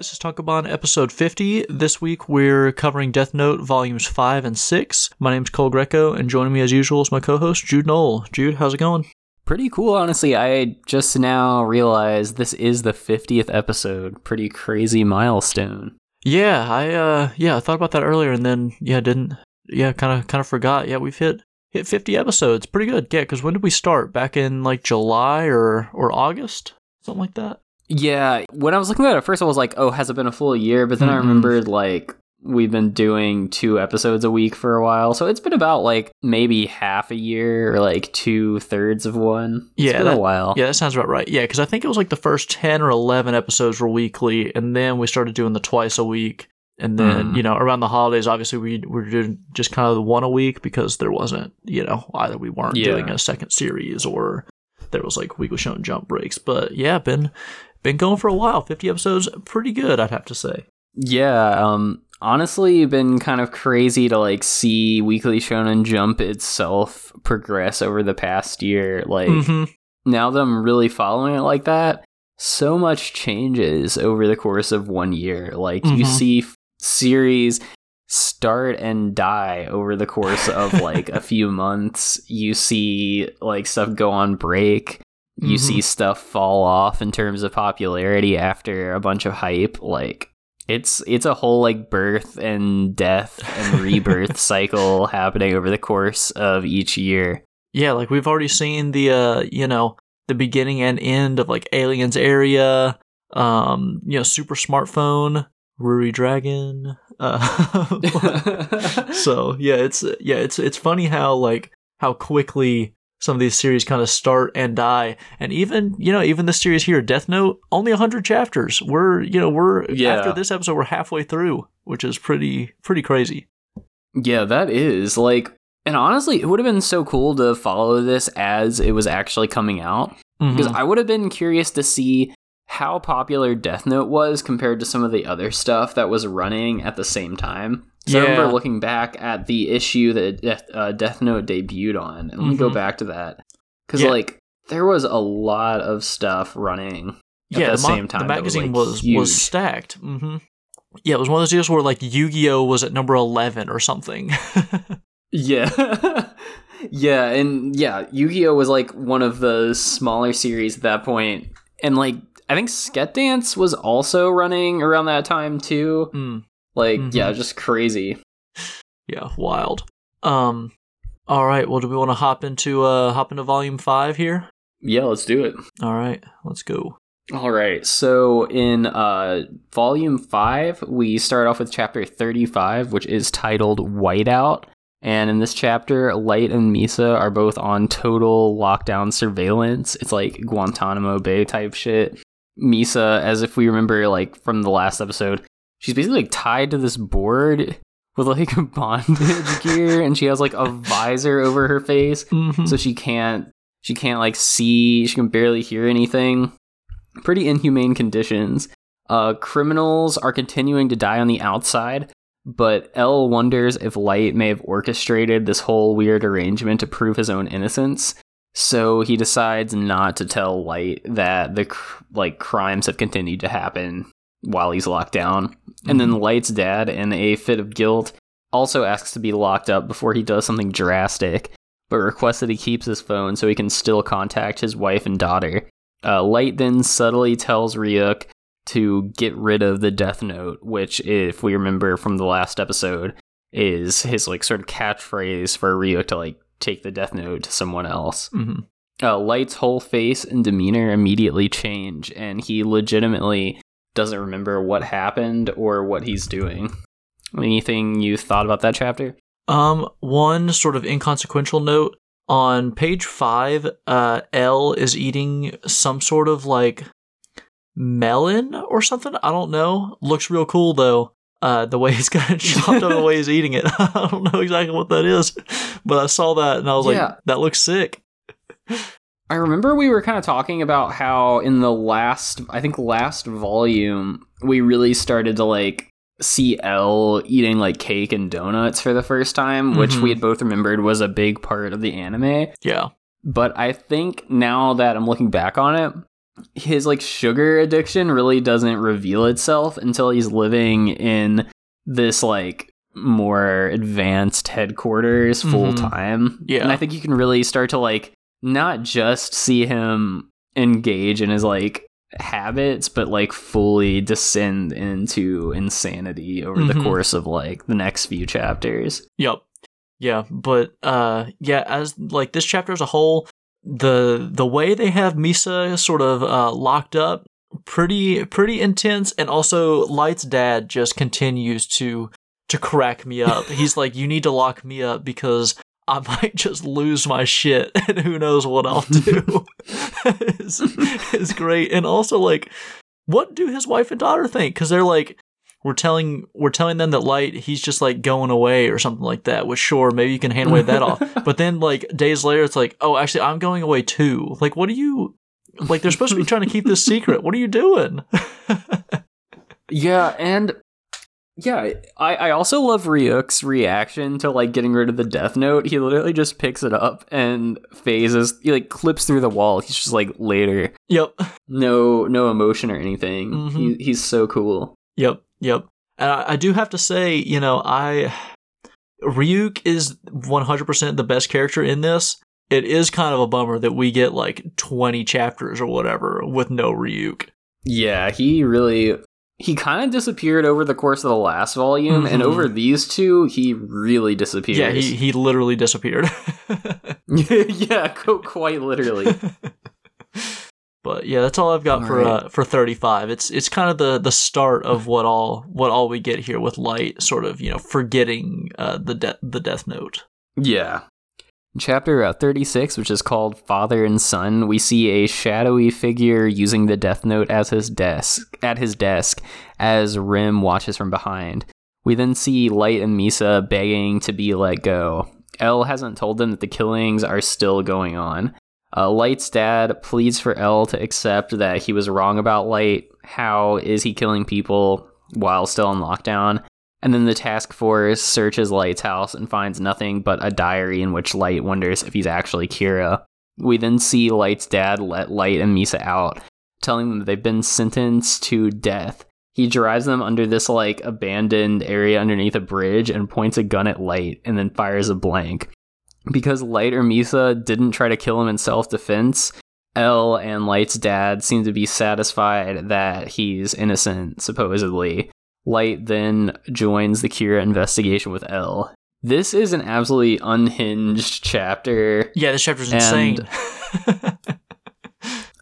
This is Tankobon episode 50. This week we're covering Death Note volumes 5 and 6. My name's Cole Greco, and joining me as usual is my co host, Jude Knoll. Jude, how's it going? Pretty cool, honestly. I just now realized this is the 50th episode. Pretty crazy milestone. Yeah, I uh yeah, I thought about that earlier and then yeah, didn't yeah, kind of kind of forgot. Yeah, we've hit hit 50 episodes. Pretty good. Yeah, cuz when did we start? Back in like July or or August? Something like that. Yeah, when I was looking at it first, I was like, "Oh, has it been a full year?" But then I Mm-mm. remembered like we've been doing two episodes a week for a while, so it's been about like maybe half a year or like two thirds of one. It's Yeah, been that- a while. Yeah, that sounds about right. Yeah, because I think it was like the first 10 or 11 episodes were weekly, and then we started doing the twice a week. And then, Mm. you know, around the holidays, obviously, we were doing just kind of the one a week because there wasn't, you know, either we weren't Yeah. doing a second series or there was like Weekly Shonen Jump breaks. But yeah, been been going for a while. 50 episodes, pretty good, I'd have to say. Yeah, um honestly you've been kind of crazy to like see Weekly Shonen Jump itself progress over the past year. Like hmm now that I'm really following it like that, so much changes over the course of one year. Like you Mhm. see f- series start and die over the course of like a few months. You see like stuff go on break. You Mhm. see stuff fall off in terms of popularity after a bunch of hype. Like it's it's a whole like birth and death and rebirth cycle happening over the course of each year. Yeah, like we've already seen the, uh, you know, the beginning and end of like Aliens Area, um, you know, Super Smartphone, Ruri Dragon. Uh, so yeah, it's yeah, it's it's funny how like how quickly some of these series kind of start and die, and even you know even this series here, Death Note, only hundred chapters. We're you know we're Yeah. after this episode we're halfway through, which is pretty pretty crazy. Yeah, that is like, and honestly, it would have been so cool to follow this as it was actually coming out because Mhm. I would have been curious to see how popular Death Note was compared to some of the other stuff that was running at the same time. So I remember looking back at the issue that Death, uh, Death Note debuted on, and let me go back to that because Yeah. like there was a lot of stuff running at yeah, the, the, mo- same time. the magazine was, was like, huge. was stacked. hmm Yeah, it was one of those deals where like Yu-Gi-Oh was at number eleven or something. Yeah. yeah, and yeah, Yu-Gi-Oh was like one of the smaller series at that point. And like I think Sket Dance was also running around that time too. Mm, Like, Mhm. yeah, just crazy. yeah, wild. Um, all right. Well, do we want to hop into uh hop into volume five here? Yeah, let's do it. All right, let's go. All right. So in uh volume 5, we start off with chapter 35, which is titled Whiteout. And in this chapter, Light and Misa are both on total lockdown surveillance. It's like Guantanamo Bay type shit. Misa, as if we remember like from the last episode, she's basically like tied to this board with like bondage gear and she has like a visor over her face Mhm. so she can't she can't like see she can barely hear anything pretty inhumane conditions uh criminals are continuing to die on the outside but L wonders if Light may have orchestrated this whole weird arrangement to prove his own innocence. So he decides not to tell Light that the like crimes have continued to happen while he's locked down. And then Light's dad, in a fit of guilt, also asks to be locked up before he does something drastic, but requests that he keeps his phone so he can still contact his wife and daughter. Uh, Light then subtly tells Ryuk to get rid of the Death Note, which, if we remember from the last episode, is his like sort of catchphrase for Ryuk to like take the Death Note to someone else. Mhm. Uh, Light's whole face and demeanor immediately change, and he legitimately doesn't remember what happened or what he's doing. Anything you thought about that chapter? Um, one sort of inconsequential note on page five. Uh, L is eating some sort of like melon or something. I don't know. Looks real cool though. Uh, the way he's got it chopped up, the way he's eating it. I don't know exactly what that is, but I saw that and I was Yeah. like, that looks sick. I remember we were kind of talking about how in the last, I think last volume, we really started to like see L eating like cake and donuts for the first time, which Mhm. we had both remembered was a big part of the anime. Yeah. But I think now that I'm looking back on it, his like sugar addiction really doesn't reveal itself until he's living in this like more advanced headquarters full time. Yeah. And I think you can really start to like not just see him engage in his like habits, but like fully descend into insanity over the Mhm. course of like the next few chapters. Yep. Yeah, but uh yeah, as like this chapter as a whole, the the way they have Misa sort of uh locked up pretty pretty intense and also Light's dad just continues to to crack me up. He's like you need to lock me up because I might just lose my shit and who knows what I'll do. is is great. And also like what do his wife and daughter think? Cuz they're like we're telling we're telling them that light he's just like going away or something like that which sure maybe you can hand wave that off but then like days later it's like oh actually i'm going away too like what are you like they're supposed to be trying to keep this secret what are you doing Yeah, and yeah, I, I also love Ryuk's reaction to like getting rid of the death note. He literally just picks it up and phases he like clips through the wall. He's just like later. yep No no emotion or anything. Mhm. He, he's so cool. yep yep and I, I do have to say you know i ryuk is 100% the best character in this it is kind of a bummer that we get like 20 chapters or whatever with no ryuk Yeah, he really he kind of disappeared over the course of the last volume, and Mhm. over these two, he really disappeared. yeah he, he literally disappeared yeah, quite literally. But yeah, that's all I've got All for right. uh, for 35. It's it's kind of the the start of what all what all we get here with light sort of, you know, forgetting uh, the de- the death note. Yeah. Chapter uh, 36, which is called Father and Son, we see a shadowy figure using the Death Note as his desk at his desk as Rem watches from behind. We then see Light and Misa begging to be let go. L hasn't told them that the killings are still going on. Uh, Light's dad pleads for L to accept that he was wrong about Light. How is he killing people while still on lockdown? And then the task force searches Light's house and finds nothing but a diary in which Light wonders if he's actually Kira. We then see Light's dad let Light and Misa out, telling them that they've been sentenced to death. He drives them under this like abandoned area underneath a bridge and points a gun at Light and then fires a blank. Because Light or Misa didn't try to kill him in self defense, L and Light's dad seem to be satisfied that he's innocent, supposedly. Light then joins the Kira investigation with L. This is an absolutely unhinged chapter. Yeah, this chapter's insane.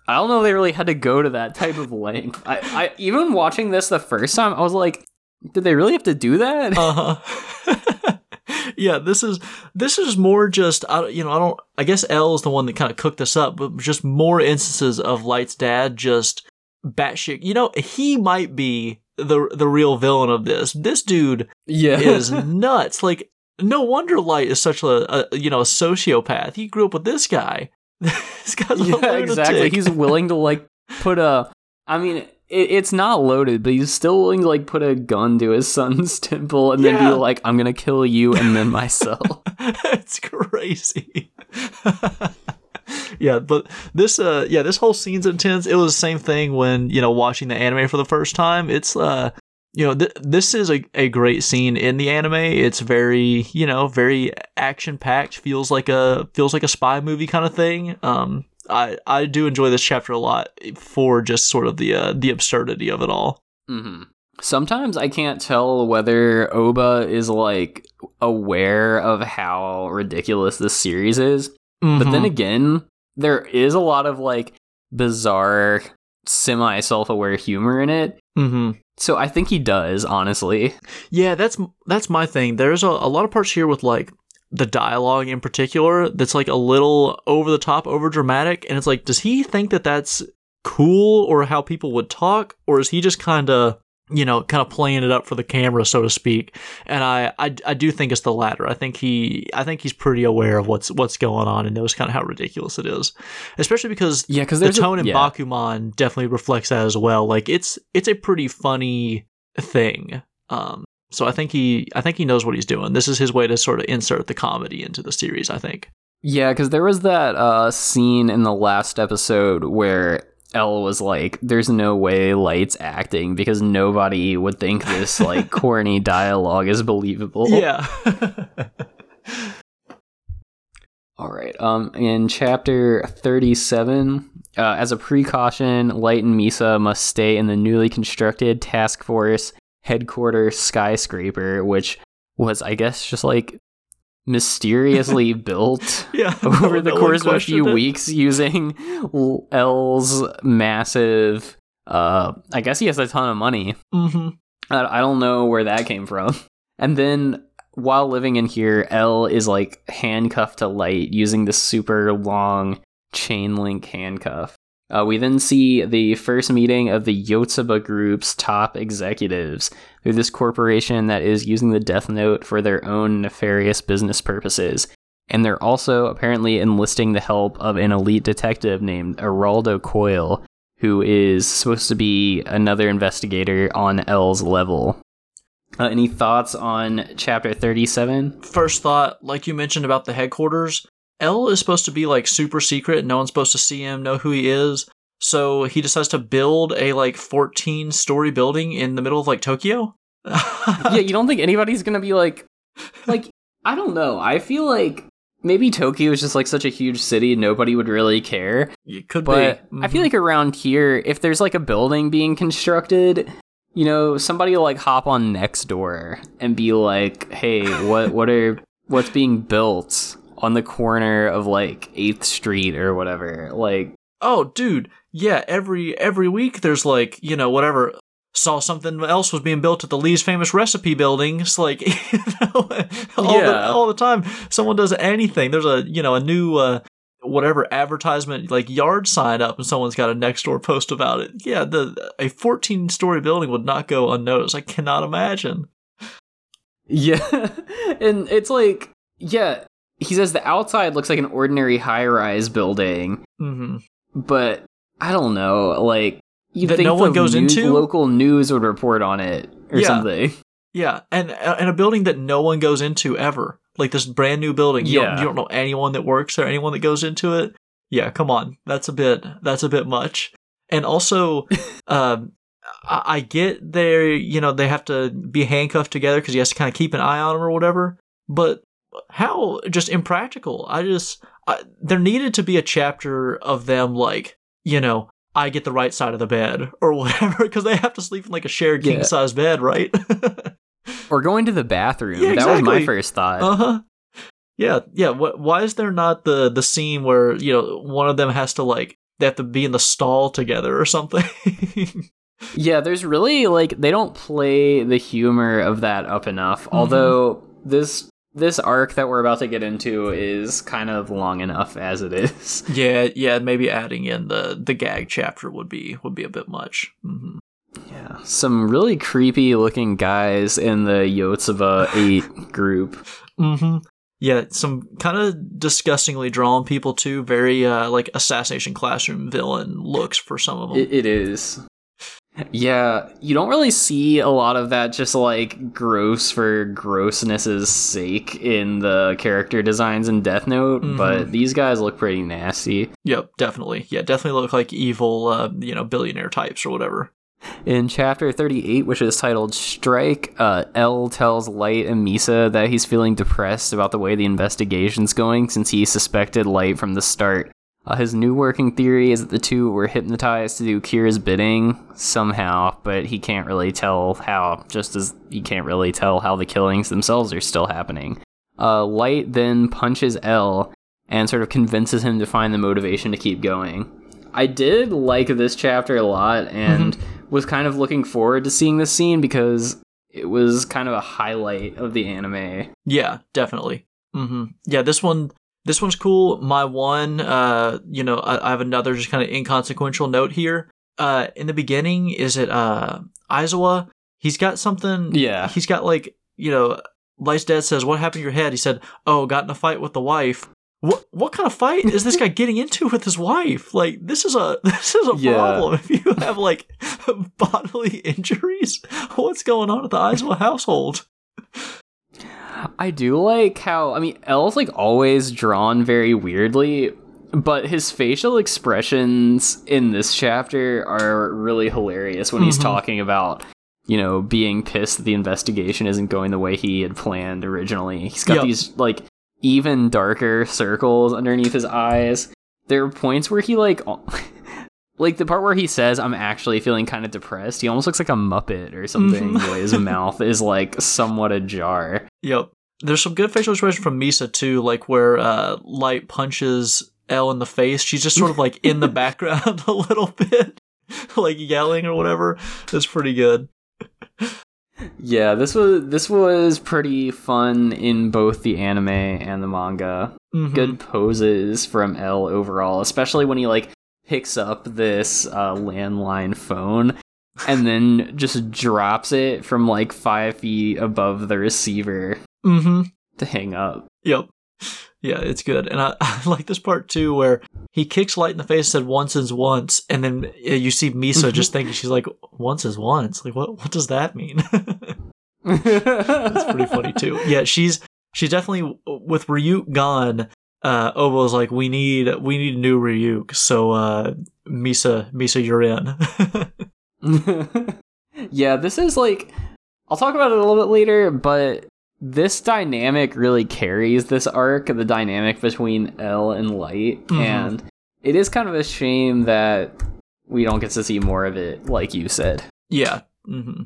I don't know if they really had to go to that type of length. I, I even watching this the first time, I was like, did they really have to do that? uh-huh. yeah, this is this is more just I you know, I don't I guess L is the one that kind of cooked this up, but just more instances of Light's dad just batshit. You know, he might be the the real villain of this. This dude yeah. is nuts. Like, no wonder Light is such a, a you know a sociopath. He grew up with this guy. this guy's yeah, exactly. He's willing to like put a. I mean, it, it's not loaded, but he's still willing to like put a gun to his son's temple and then Yeah. be like, "I'm gonna kill you and then myself." it's crazy. yeah, but this uh yeah, this whole scene's intense. It was the same thing when, you know, watching the anime for the first time. It's uh you know, th- this is a, a great scene in the anime. It's very, you know, very action packed. Feels like a feels like a spy movie kind of thing. Um, I I do enjoy this chapter a lot for just sort of the uh, the absurdity of it all. hmm Sometimes I can't tell whether Ohba is like aware of how ridiculous this series is, but then Mhm. again, there is a lot of like bizarre, semi self aware humor in it. Mhm. So I think he does, honestly. Yeah, that's that's my thing. There's a, a lot of parts here with like the dialogue in particular that's like a little over the top, over dramatic, and it's like, does he think that that's cool or how people would talk, or is he just kind of you know kind of playing it up for the camera, so to speak? And I, I I do think it's the latter. I think he I think he's pretty aware of what's what's going on and knows kind of how ridiculous it is, especially because Yeah, because the tone a, in yeah. Bakuman definitely reflects that as well. Like it's it's a pretty funny thing. Um, so I think he I think he knows what he's doing. This is his way to sort of insert the comedy into the series. I think. Yeah, because there was that uh, scene in the last episode where L was like, "There's no way Light's acting because nobody would think this like corny dialogue is believable." Yeah. All right. Um, in chapter 37, uh, as a precaution, Light and Misa must stay in the newly constructed task force headquarters skyscraper, which was, I guess, just like mysteriously built yeah. over no- the no course of a few it. weeks using L's massive. Uh, I guess he has a ton of money. Mhm. I, I don't know where that came from. And then while living in here, L is like handcuffed to Light using this super long chain link handcuff. Uh, we then see the first meeting of the Yotsuba Group's top executives through this corporation that is using the Death Note for their own nefarious business purposes. And they're also apparently enlisting the help of an elite detective named Eraldo Coil, who is supposed to be another investigator on L's level. Uh, any thoughts on chapter 37? First thought, like you mentioned about the headquarters, L is supposed to be like super secret. No one's supposed to see him, know who he is. So he decides to build a like 14 story building in the middle of like Tokyo. yeah, you don't think anybody's gonna be like, like, I don't know. I feel like maybe Tokyo is just like such a huge city, nobody would really care. It could But be. I feel Mhm. like around here, if there's like a building being constructed, you know, somebody will like hop on next door and be like, "Hey, what what are what's being built on the corner of like 8th Street or whatever?" Like, oh, dude, yeah. Every every week there's like you know whatever. Saw something else was being built at the Lee's famous recipe building. It's like you know, all, the, Yeah. all the time. Someone does anything. There's a you know a new uh, whatever advertisement like yard sign up, and someone's got a next door post about it. Yeah, the a 14 story building would not go unnoticed. I cannot imagine. yeah. and it's like, yeah, he says the outside looks like an ordinary high-rise building, hmm but I don't know, like you think no one goes news- into? local news would report on it or Yeah. something. Yeah, and and a building that no one goes into ever. Like this brand new building. You, Yeah. don't, you don't know anyone that works there, anyone that goes into it. Yeah, come on. That's a bit that's a bit much. And also um I, I get there, you know, they have to be handcuffed together because he has to kind of keep an eye on them or whatever. But how just impractical. I just I, there needed to be a chapter of them like, you know, I get the right side of the bed or whatever because they have to sleep in like a shared king size bed, right? Or going to the bathroom. Yeah, That was my first thought. Uh huh. Yeah, yeah. Why is there not the the scene where you know one of them has to like they have to be in the stall together or something? Yeah, there's really like they don't play the humor of that up enough. Mm-hmm. Although this this arc that we're about to get into is kind of long enough as it is. yeah, yeah. Maybe adding in the the gag chapter would be would be a bit much. hmm Yeah. Some really creepy looking guys in the Yotsuba 8 group. hmm Yeah, some kind of disgustingly drawn people too. Very uh like assassination classroom villain looks for some of them. It, it is. Yeah, you don't really see a lot of that just like gross for grossness's sake in the character designs in Death Note, Mhm. but these guys look pretty nasty. yep, definitely. Yeah, definitely look like evil, uh, you know, billionaire types or whatever. In chapter 38, which is titled Strike, uh, L tells Light and Misa that he's feeling depressed about the way the investigation's going since he suspected Light from the start. Uh, his new working theory is that the two were hypnotized to do Kira's bidding somehow, but he can't really tell how, just as he can't really tell how the killings themselves are still happening. Uh, Light then punches L and sort of convinces him to find the motivation to keep going. I did like this chapter a lot and was kind of looking forward to seeing this scene because it was kind of a highlight of the anime. Yeah, definitely. hmm Yeah, this one, this one's cool. My one, uh, you know, I, I have another just kind of inconsequential note here. Uh, in the beginning, is it uh Aizawa? He's got something. Yeah. He's got like, you know, Light's dad says, "What happened to your head?" He said, "Oh, got in a fight with the wife." What what kind of fight is this guy getting into with his wife? Like this is a this is a Yeah. problem. If you have like bodily injuries, what's going on at the Aizawa household? I do like how I mean L's like always drawn very weirdly. but his facial expressions in this chapter are really hilarious when he's Mhm. talking about you know being pissed that the investigation isn't going the way he had planned originally he's got Yep. these like even darker circles underneath his eyes there are points where he like like the part where he says i'm actually feeling kind of depressed he almost looks like a muppet or something Mhm. his mouth is like somewhat ajar Yep. There's some good facial expression from Misa too, like where uh, Light punches l in the face. She's just sort of like in the background a little bit, like yelling or whatever. It's pretty good. Yeah, this was this was pretty fun in both the anime and the manga. Mhm. Good poses from L overall, especially when he like picks up this uh, landline phone and then just drops it from like five feet above the receiver Mm-hmm. to hang up. Yep. Yeah, it's good. And I, I like this part too where he kicks Light in the face, said once is once, and then you see Misa just thinking, she's like, once is once. Like, what, what does that mean? That's pretty funny too. Yeah, she's she's definitely with Ryuk gone. Uh, Obo's like, we need we need a new Ryuk. So uh, Misa Misa, you're in. yeah, this is like I'll talk about it a little bit later, but this dynamic really carries this arc, the dynamic between L and Light, Mhm. and it is kind of a shame that we don't get to see more of it, like you said. yeah. hmm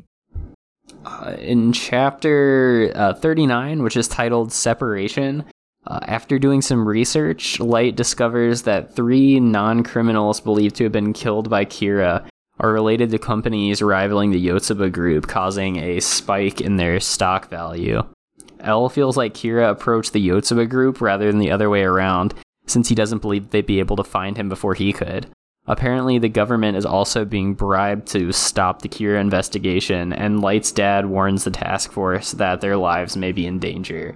Uh, in chapter uh, 39, which is titled Separation, uh, after doing some research, Light discovers that three non criminals believed to have been killed by Kira are related to companies rivaling the Yotsuba group, causing a spike in their stock value. L feels like Kira approached the Yotsuba group rather than the other way around, since he doesn't believe they'd be able to find him before he could. Apparently, the government is also being bribed to stop the Kira investigation, and Light's dad warns the task force that their lives may be in danger.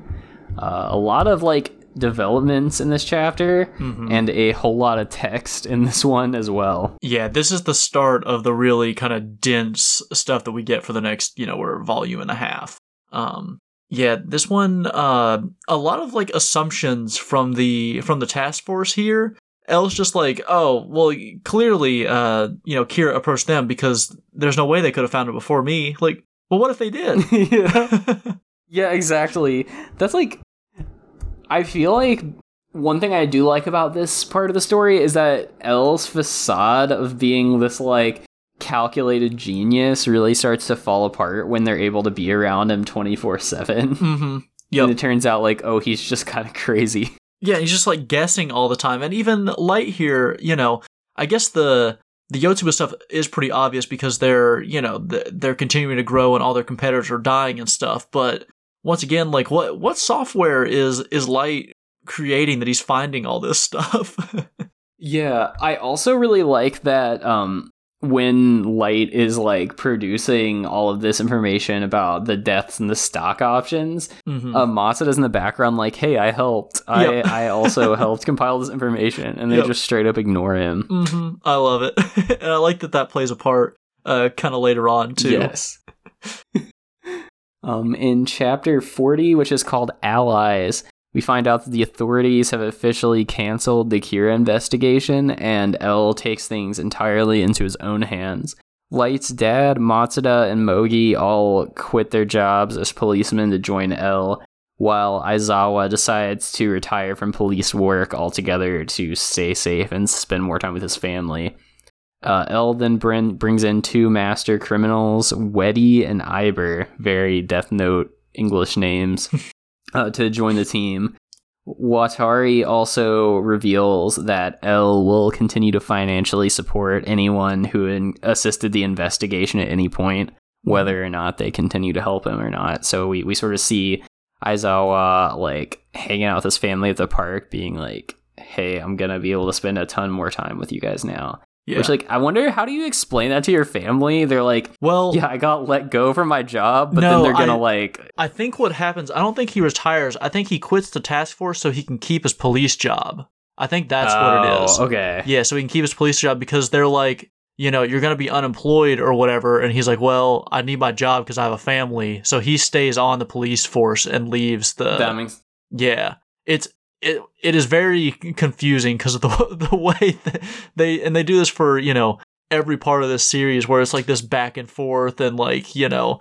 Uh, a lot of like developments in this chapter, Mhm. and a whole lot of text in this one as well. Yeah, this is the start of the really kind of dense stuff that we get for the next, you know, or volume and a half. Um, yeah, this one, uh, a lot of like assumptions from the from the task force here. L's just like, oh, well, clearly, uh, you know, Kira approached them because there's no way they could have found it before me. Like, well, what if they did? yeah. Yeah, exactly. That's like I feel like one thing I do like about this part of the story is that L's facade of being this like calculated genius really starts to fall apart when they're able to be around him 24/7. hmm And it turns out like oh, he's just kind of crazy. Yeah, he's just like guessing all the time. And even Light here, you know, I guess the the Yotsuba stuff is pretty obvious because they're, you know, they're continuing to grow and all their competitors are dying and stuff. But once again, like what what software is is Light creating that he's finding all this stuff? Yeah, I also really like that um when Light is like producing all of this information about the deaths and the stock options, Mhm. uh, Matsuda's in the background like, "Hey, I helped. I Yep. I also helped compile this information," and they Yep. just straight up ignore him. hmm I love it, and I like that that plays a part, uh, kind of later on too. Yes. Um, in chapter forty, which is called Allies, we find out that the authorities have officially canceled the Kira investigation, and L takes things entirely into his own hands. Light's dad, Matsuda, and Mogi all quit their jobs as policemen to join L, while Aizawa decides to retire from police work altogether to stay safe and spend more time with his family. Uh, L then bring, brings in two master criminals, Wedy and Aiber, very Death Note English names, uh, to join the team. Watari also reveals that L will continue to financially support anyone who in- assisted the investigation at any point, whether or not they continue to help him or not. So we, we sort of see Aizawa like hanging out with his family at the park, being like, "Hey, I'm gonna be able to spend a ton more time with you guys now." Yeah. Which, like, I wonder how do you explain that to your family? They're like, well, "Yeah, I got let go from my job," but No, then they're gonna I- like, I think what happens, I don't think he retires. I think he quits the task force so he can keep his police job. I think that's what it "Oh. Okay, Yeah, so he can keep his police job because they're like, you know, you're to be unemployed or whatever. And he's like, well, I need my job because I have a family. So he stays on the police force and leaves the. that makes yeah. It's it it is very confusing because of the the way that they and they do this for you know every part of this series where it's like this back and forth and like you know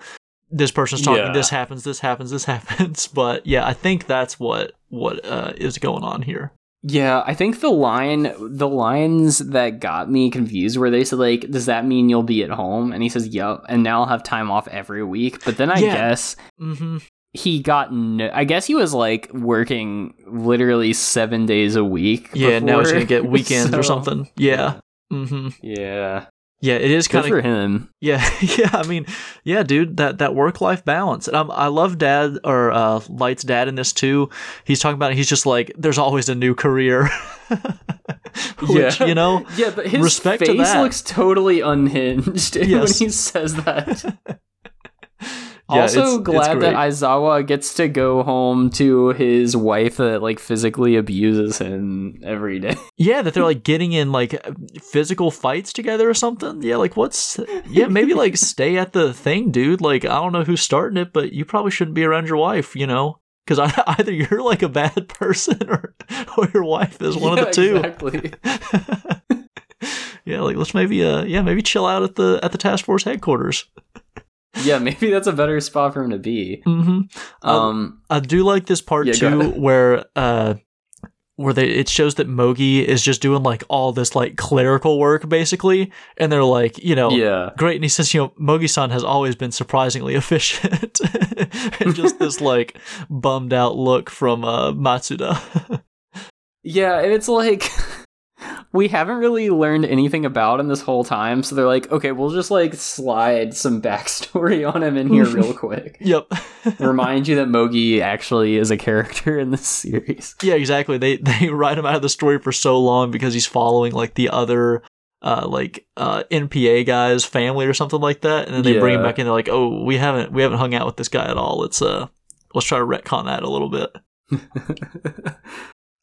this person's talking Yeah. this happens this happens this happens but yeah i think that's what what uh, is going on here Yeah, I think the line, the lines that got me confused were they said like, "Does that mean you'll be at home?" And he says, "Yep," and now I'll have time off every week. But then I Yeah. guess mm-hmm he got no. I guess he was like working literally seven days a week. yeah now he's gonna get weekends or something yeah mm-hmm Yeah, yeah it is good kind for him. Yeah, yeah. I mean, yeah, dude. That that work life balance, and I'm, I love Dad or uh, Light's dad in this too. He's talking about it, he's just like, there's always a new career, which Yeah. you know. Yeah, but his Respect to face that. looks totally unhinged when he says that. Yeah, also it's- it's glad that great. Aizawa gets to go home to his wife that like physically abuses him every day. Yeah, that they're like getting in like physical fights together or something. Yeah, like what's yeah, maybe like stay at the thing, dude. Like I don't know who's starting it, but you probably shouldn't be around your wife, you know. Because either you're like a bad person or, or your wife is one of the two. Exactly. yeah, like let's maybe uh yeah maybe chill out at the at the task force headquarters. Yeah, maybe that's a better spot for him to be. Mm-hmm. Um, Um, I do like this part Yeah, too, where uh where they it shows that Mogi is just doing like all this like clerical work basically, and they're like you know yeah. great, and he says you know Mogi-san has always been surprisingly efficient, and just this like bummed out look from uh Matsuda. Yeah, and it's like we haven't really learned anything about him this whole time, so they're like, okay, we'll just like slide some backstory on him in here real quick. yep. Remind you that Mogi actually is a character in this series. Yeah, exactly. They they write him out of the story for so long because he's following like the other uh like uh NPA guy's family or something like that, and then they bring him back in. They're like, oh, we haven't we haven't hung out with this guy at all. Let's uh let's try to retcon that a little bit.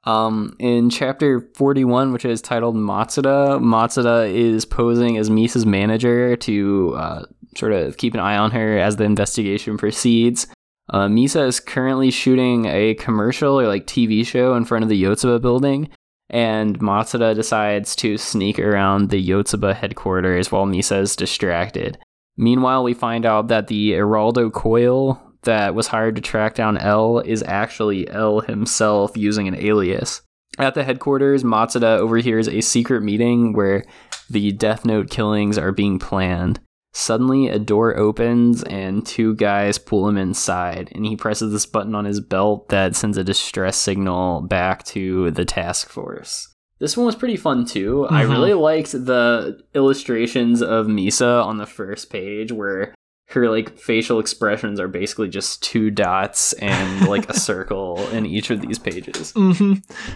Um, in chapter 41, which is titled Matsuda, Matsuda is posing as Misa's manager to uh, sort of keep an eye on her as the investigation proceeds. Uh, Misa is currently shooting a commercial or like TV show in front of the Yotsuba building, and Matsuda decides to sneak around the Yotsuba headquarters while Misa is distracted. Meanwhile, we find out that the Eraldo Coil that was hired to track down L is actually L himself using an alias. At the headquarters, Matsuda overhears a secret meeting where the Death Note killings are being planned. Suddenly, a door opens and two guys pull him inside, and he presses this button on his belt that sends a distress signal back to the task force. This one was pretty fun too. I Mhm. really liked the illustrations of Misa on the first page where her like facial expressions are basically just two dots and like a circle in each of these pages. hmm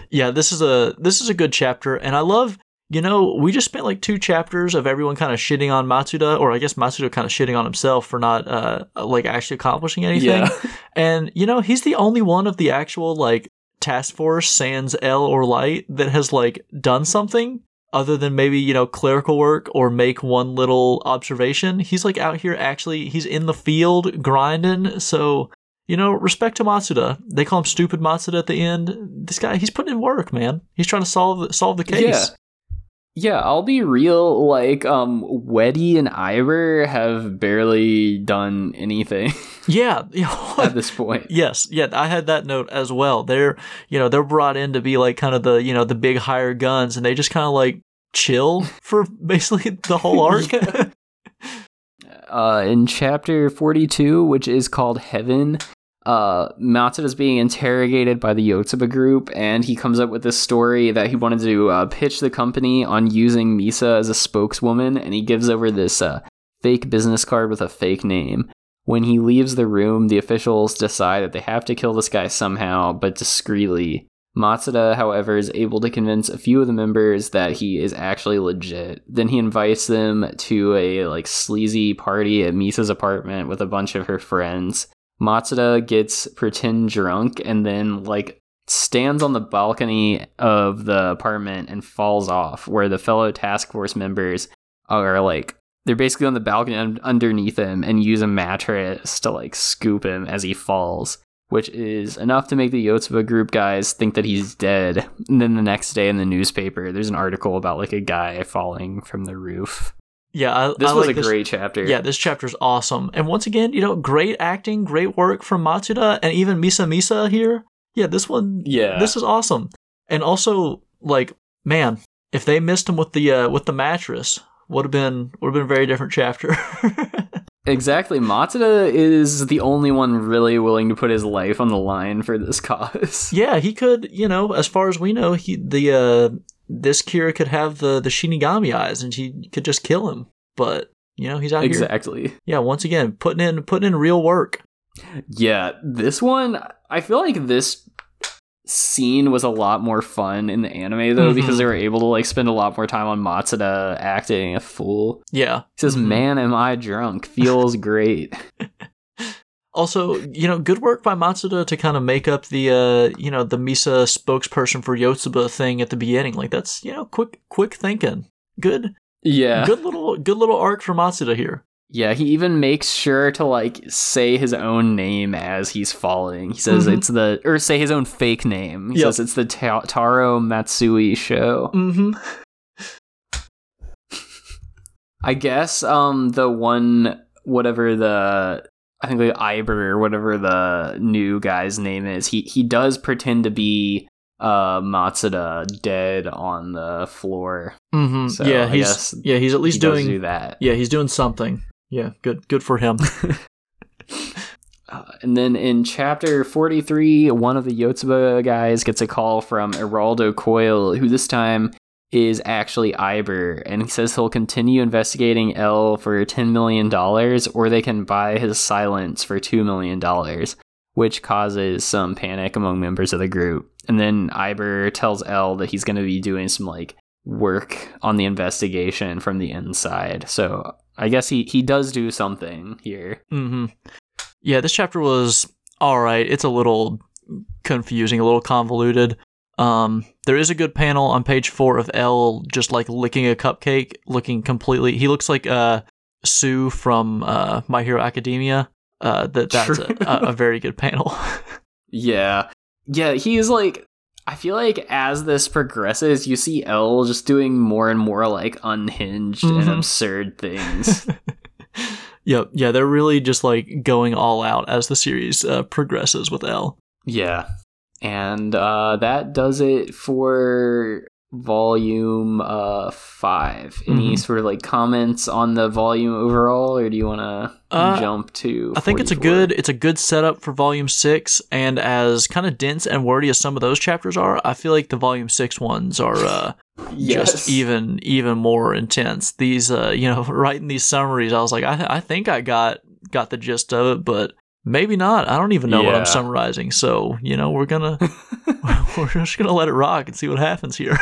Yeah, this is a this is a good chapter, and I love. You know, we just spent like two chapters of everyone kind of shitting on Matsuda, or I guess Matsuda kind of shitting on himself for not uh like actually accomplishing anything. Yeah. And you know, he's the only one of the actual like task force sans L or light that has like done something other than maybe, you know, clerical work or make one little observation. He's like out here actually he's in the field grinding. So, you know, respect to Matsuda. They call him stupid Matsuda at the end. This guy he's putting in work, man. He's trying to solve solve the case. Yeah, I'll be real. Like, um, Wedy and Aiber have barely done anything Yeah. at this point. Yes, yeah, I had that note as well. They're, you know, they're brought in to be like kind of the, you know, the big higher guns, and they just kind of like chill for basically the whole arc. Yeah. Uh, in chapter 42, which is called Heaven, uh, Matsuda is being interrogated by the Yotsuba group, and he comes up with this story that he wanted to uh, pitch the company on using Misa as a spokeswoman, and he gives over this uh, fake business card with a fake name. When he leaves the room, the officials decide that they have to kill this guy somehow, but discreetly. Matsuda, however, is able to convince a few of the members that he is actually legit. Then he invites them to a like sleazy party at Misa's apartment with a bunch of her friends. Matsuda gets pretend drunk and then like stands on the balcony of the apartment and falls off where the fellow task force members are like they're basically on the balcony underneath him and use a mattress to like scoop him as he falls. which is enough to make the Yotsuba group guys think that he's dead. And then the next day in the newspaper, there's an article about like a guy falling from the roof. Yeah, I, This I was like a great chapter. Yeah, this chapter's awesome. And once again, you know, great acting, great work from Matsuda and even Misa Misa here. Yeah, this one Yeah. this is awesome. And also, like, man, if they missed him with the uh, with the mattress, would have been would have been a very different chapter. Exactly. Matsuda is the only one really willing to put his life on the line for this cause. yeah, he could, you know, as far as we know, he the uh this Kira could have the the Shinigami eyes and he could just kill him. But, you know, he's out here. Exactly. Yeah, once again, putting in putting in real work. Yeah, this one, I feel like this scene was a lot more fun in the anime though Mhm. because they were able to like spend a lot more time on Matsuda acting a fool. Yeah. He says, Mhm. "Man, am I drunk? Feels great." Also, you know, good work by Matsuda to kind of make up the uh, you know, the Misa spokesperson for Yotsuba thing at the beginning. Like that's, you know, quick quick thinking. Good Yeah, good little good little arc for Matsuda here. yeah. He even makes sure to like say his own name as he's falling. He says Mhm. it's the or say his own fake name. He Yep. says it's the Ta- Taro Matsui show. Mm-hmm. I guess um the one whatever the I think like Aiber or whatever the new guy's name is, he he does pretend to be uh Matsuda dead on the floor. Mm-hmm. So, yeah, I he's yeah, he's at least does doing do that. Yeah, he's doing something. Yeah, good good for him. Uh, and then in chapter 43, one of the Yotsuba guys gets a call from Eraldo Coil, who this time is actually Aiber, and he says he'll continue investigating L for $10 million, or they can buy his silence for $2 million, which causes some panic among members of the group. And then Aiber tells L that he's going to be doing some like work on the investigation from the inside. So I guess he, he does do something here. mm-hmm. Yeah, this chapter was all right. It's a little confusing, a little convoluted. Um, there is a good panel on page four of L just like licking a cupcake, looking completely. He looks like uh Tsu from uh My Hero Academia. Uh, that that's a, a, very good panel. Yeah. Yeah, he's like I feel like as this progresses, you see L just doing more and more like unhinged and Mhm. absurd things. yep, yeah, they're really just like going all out as the series uh, progresses with L. yeah. And uh that does it for volume uh 5. Any Mhm. sort of like comments on the volume overall or do you want to Uh, jump to I think it's a good it's a good setup for volume six, and as kind of dense and wordy as some of those chapters are, I feel like the volume six ones are uh, Yes. just even even more intense. These uh, you know, writing these summaries, I was like, I I think I got got the gist of it, but maybe not. I don't even know what I'm summarizing. So you know, we're gonna we're just gonna let it rock and see what happens here.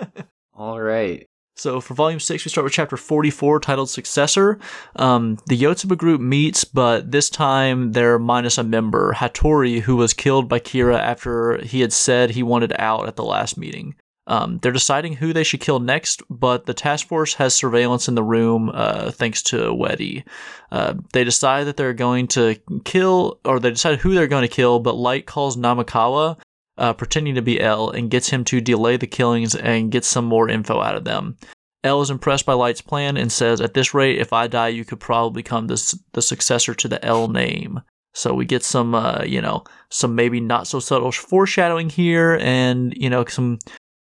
All right. So for volume six, we start with chapter 44 titled Successor. Um, the Yotsuba group meets, but this time they're minus a member, Hattori, who was killed by Kira after he had said he wanted out at the last meeting. Um, they're deciding who they should kill next, but the task force has surveillance in the room uh, thanks to Wedy. Uh, they decide that they're going to kill, or they decide who they're going to kill, but Light calls Namikawa, uh, pretending to be L, and gets him to delay the killings and get some more info out of them. L is impressed by Light's plan and says, "At this rate, if I die, you could probably become the the successor to the L name." So we get some, uh, you know, some maybe not so subtle foreshadowing here, and you know, some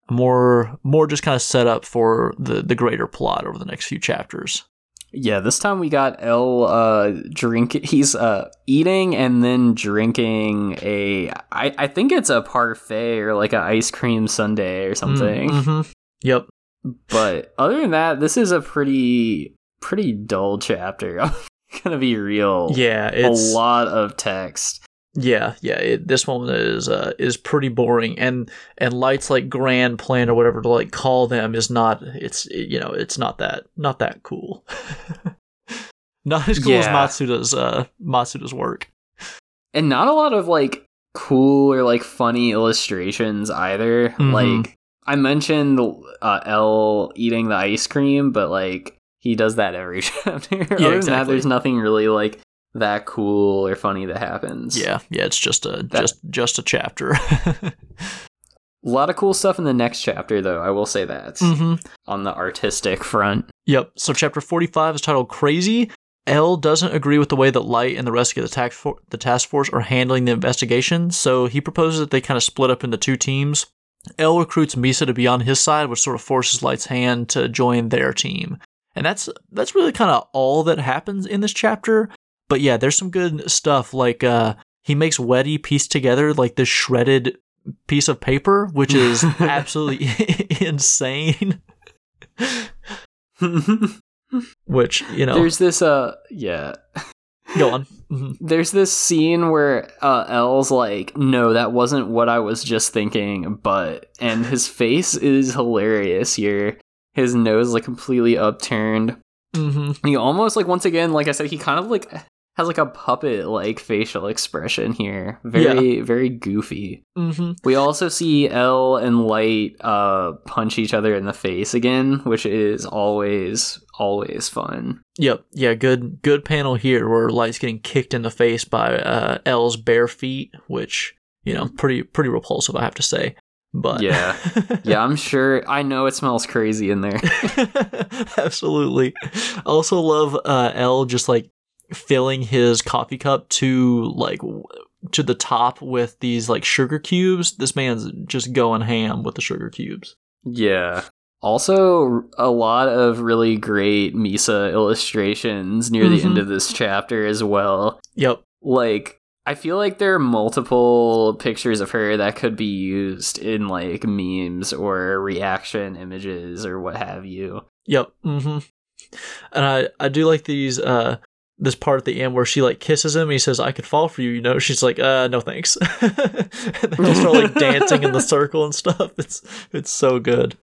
more more just kind of set up for the the greater plot over the next few chapters. Yeah, this time we got L uh drink he's uh eating and then drinking a I, I think it's a parfait or like an ice cream sundae or something. Mm-hmm. Yep. But other than that, this is a pretty pretty dull chapter. I'm gonna be real. Yeah, a lot of text. Yeah, yeah. It, this one is uh, is pretty boring, and and Light's like grand plan or whatever to like call them is not. It's you know it's not that not that cool. not as cool as Matsuda's uh Matsuda's work. And not a lot of like cool or like funny illustrations either. Mhm. Like I mentioned uh, L eating the ice cream, but like he does that every chapter. Other than that, exactly. there's nothing really like that cool or funny that happens. Yeah, yeah, it's just a just just a chapter. A lot of cool stuff in the next chapter, though. I will say that mm-hmm. on the artistic front. Yep. So chapter forty-five is titled "Crazy." L doesn't agree with the way that Light and the rest of the task, for- the task force are handling the investigation, so he proposes that they kind of split up into two teams. L recruits Misa to be on his side, which sort of forces Light's hand to join their team. And that's that's really kind of all that happens in this chapter. But yeah, there's some good stuff like uh he makes Wedy piece together like this shredded piece of paper, which is absolutely insane. which, you know. There's this uh yeah. Go on. Mm-hmm. There's this scene where uh, L's like, "No, that wasn't what I was just thinking," but and his face is hilarious here. His nose like completely upturned. Mm-hmm. He almost like once again, like I said, he kind of like has like a puppet like facial expression here. Very yeah. very goofy. Mm-hmm. We also see L and Light uh, punch each other in the face again, which is always always fun. Yep. Yeah. Good. Good panel here where Light's getting kicked in the face by uh, L's bare feet, which you know pretty pretty repulsive, I have to say. But yeah, yeah, I'm sure. I know it smells crazy in there. Absolutely. I also love uh, L just like filling his coffee cup to like to the top with these like sugar cubes. This man's just going ham with the sugar cubes. Yeah. Also, a lot of really great Misa illustrations near mm-hmm. the end of this chapter as well. Yep. Like, I feel like there are multiple pictures of her that could be used in like memes or reaction images or what have you. Yep. Mm-hmm. And I, I do like these uh this part at the end where she like kisses him. He says, "I could fall for you," you know. She's like, "Uh, no thanks." and they just start like dancing in the circle and stuff. It's it's so good.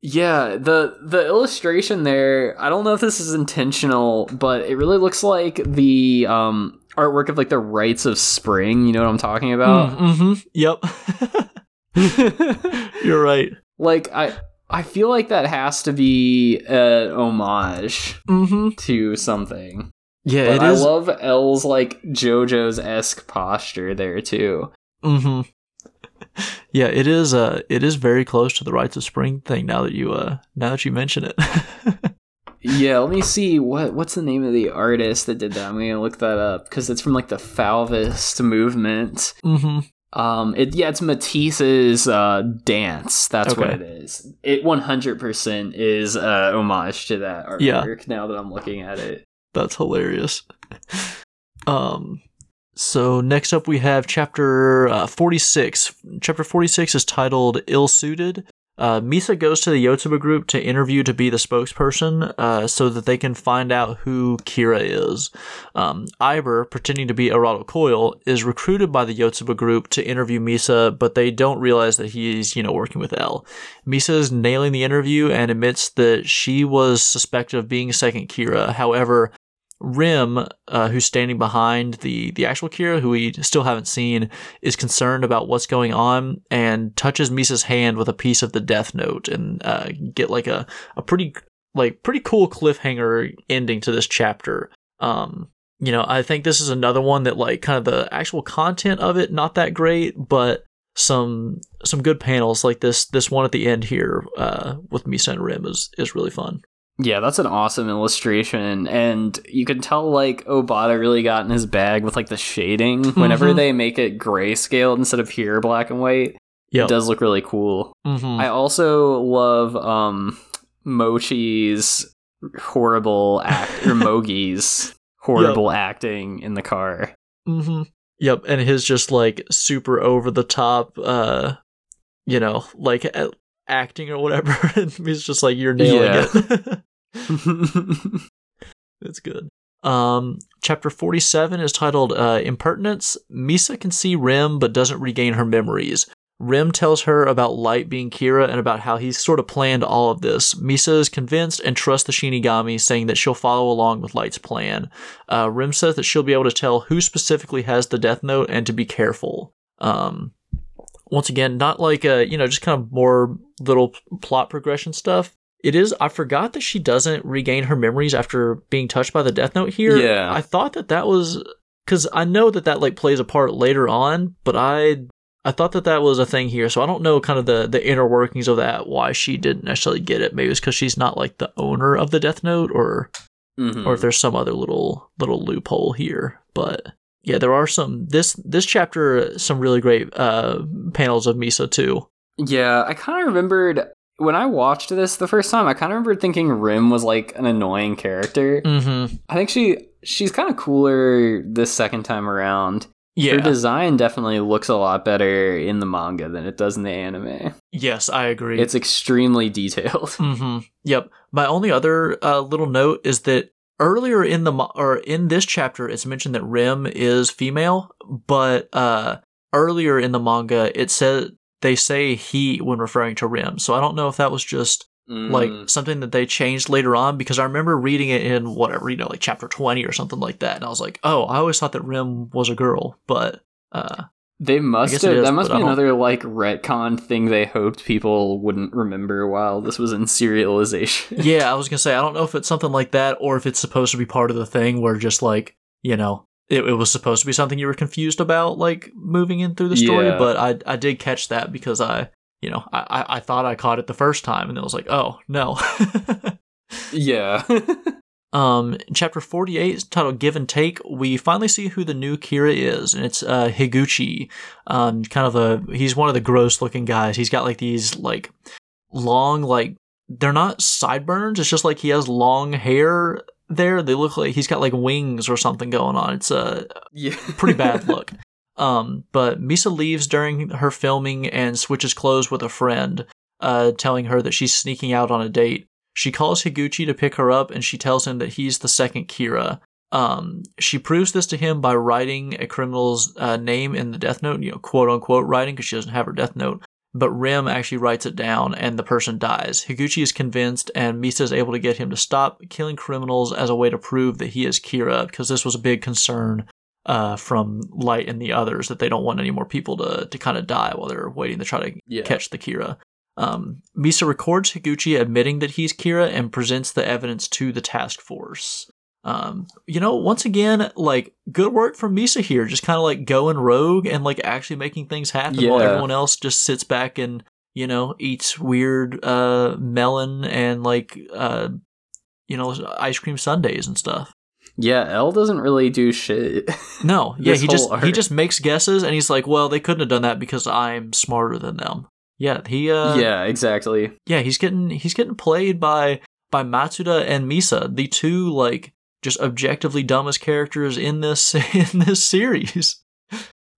Yeah, the the illustration there, I don't know if this is intentional, but it really looks like the um artwork of like the rites of spring, you know what I'm talking about? Mm, mm-hmm. Yep. You're right. Like I I feel like that has to be an homage mm-hmm. to something. Yeah, but I is. love L's like JoJo's esque posture there too. Mm-hmm. Yeah, it is. Uh, it is very close to the rites of spring thing. Now that you, uh, now that you mention it. yeah, let me see what what's the name of the artist that did that. I'm gonna look that up because it's from like the Fauvist movement. Mm-hmm. Um, it yeah, it's Matisse's uh, dance. That's okay. what it is. It 100% is uh, homage to that artwork. Yeah. Now that I'm looking at it, that's hilarious. Um, so next up we have chapter uh, 46. Chapter 46 is titled "Ill Suited." Uh, Misa goes to the Yotsuba group to interview to be the spokesperson uh, so that they can find out who Kira is. Um, Aiber, pretending to be Eraldo Coil, is recruited by the Yotsuba group to interview Misa, but they don't realize that he's, you know, working with L. Misa is nailing the interview and admits that she was suspected of being second Kira. However, Rem, uh, who's standing behind the the actual Kira, who we still haven't seen, is concerned about what's going on and touches Misa's hand with a piece of the Death Note and uh, get like a a pretty like pretty cool cliffhanger ending to this chapter. Um, you know, I think this is another one that like kind of the actual content of it not that great, but some some good panels like this this one at the end here uh, with Misa and Rem is is really fun. Yeah, that's an awesome illustration, and you can tell like Obata really got in his bag with like the shading. Mm-hmm. Whenever they make it grayscale instead of pure black and white, yep. it does look really cool. Mm-hmm. I also love um, Mochi's horrible act or Mogi's horrible yep. acting in the car. Mm-hmm. Yep, and his just like super over the top, uh, you know, like acting or whatever. and he's just like, "You're nailing yeah. it." It's good. Um, chapter 47 is titled uh, Impertinence. Misa can see Rem but doesn't regain her memories. Rem tells her about Light being Kira and about how he's sort of planned all of this. Misa is convinced and trusts the Shinigami, saying that she'll follow along with Light's plan. Uh, Rem says that she'll be able to tell who specifically has the Death Note and to be careful. Um, once again, not like a, you know, just kind of more little plot progression stuff it is. I forgot that she doesn't regain her memories after being touched by the Death Note here. Yeah. I thought that that was because I know that that like plays a part later on, but I I thought that that was a thing here. So I don't know kind of the the inner workings of that. Why she didn't necessarily get it? Maybe it's because she's not like the owner of the Death Note, or Mhm. or if there's some other little little loophole here. But yeah, there are some this this chapter some really great uh panels of Misa too. Yeah, I kind of remembered when I watched this the first time. I kind of remembered thinking Rem was like an annoying character. Mm-hmm. I think she she's kind of cooler this second time around. Yeah. Her design definitely looks a lot better in the manga than it does in the anime. yes, I agree. It's extremely detailed. Mm-hmm. Yep. My only other uh, little note is that earlier in the mo- or in this chapter, it's mentioned that Rem is female, but uh, earlier in the manga, it said they say he when referring to Rem. So I don't know if that was just like Mm. something that they changed later on because I remember reading it in whatever you know, like chapter twenty or something like that, and I was like, oh, I always thought that Rem was a girl, but uh, they must have. is, that must be another like retcon thing they hoped people wouldn't remember while this was in serialization. yeah, I was gonna say I don't know if it's something like that or if it's supposed to be part of the thing where just like you know it, it was supposed to be something you were confused about like moving in through the story, Yeah. but I I did catch that because I you know I I, thought I caught it the first time and it was like oh no. yeah. Um, chapter 48 is titled Give and Take. We finally see who the new Kira is, and it's uh, Higuchi. Um, kind of a he's one of the gross looking guys. He's got like these like long like they're not sideburns. It's just like he has long hair there. They look like he's got like wings or something going on. It's a yeah. pretty bad look. Um, but Misa leaves during her filming and switches clothes with a friend, uh, telling her that she's sneaking out on a date. She calls Higuchi to pick her up and she tells him that he's the second Kira. Um, she proves this to him by writing a criminal's uh, name in the death note, you know, quote unquote writing because she doesn't have her death note. But Rem actually writes it down and the person dies. Higuchi is convinced and Misa is able to get him to stop killing criminals as a way to prove that he is Kira because this was a big concern uh, from Light and the others that they don't want any more people to to kind of die while they're waiting to try to Yeah. catch the Kira. Um, Misa records Higuchi admitting that he's Kira and presents the evidence to the task force. Um, you know, once again, like good work from Misa here, just kind of like going rogue and like actually making things happen while everyone else just sits back and you know eats weird uh melon and like uh you know ice cream sundaes and stuff. Yeah, L doesn't really do shit. No, yeah, he just he just makes guesses and he's like, well, they couldn't have done that because I'm smarter than them. Yeah, he uh yeah, exactly. yeah, he's getting he's getting played by by Matsuda and Misa, the two like just objectively dumbest characters in this in this series.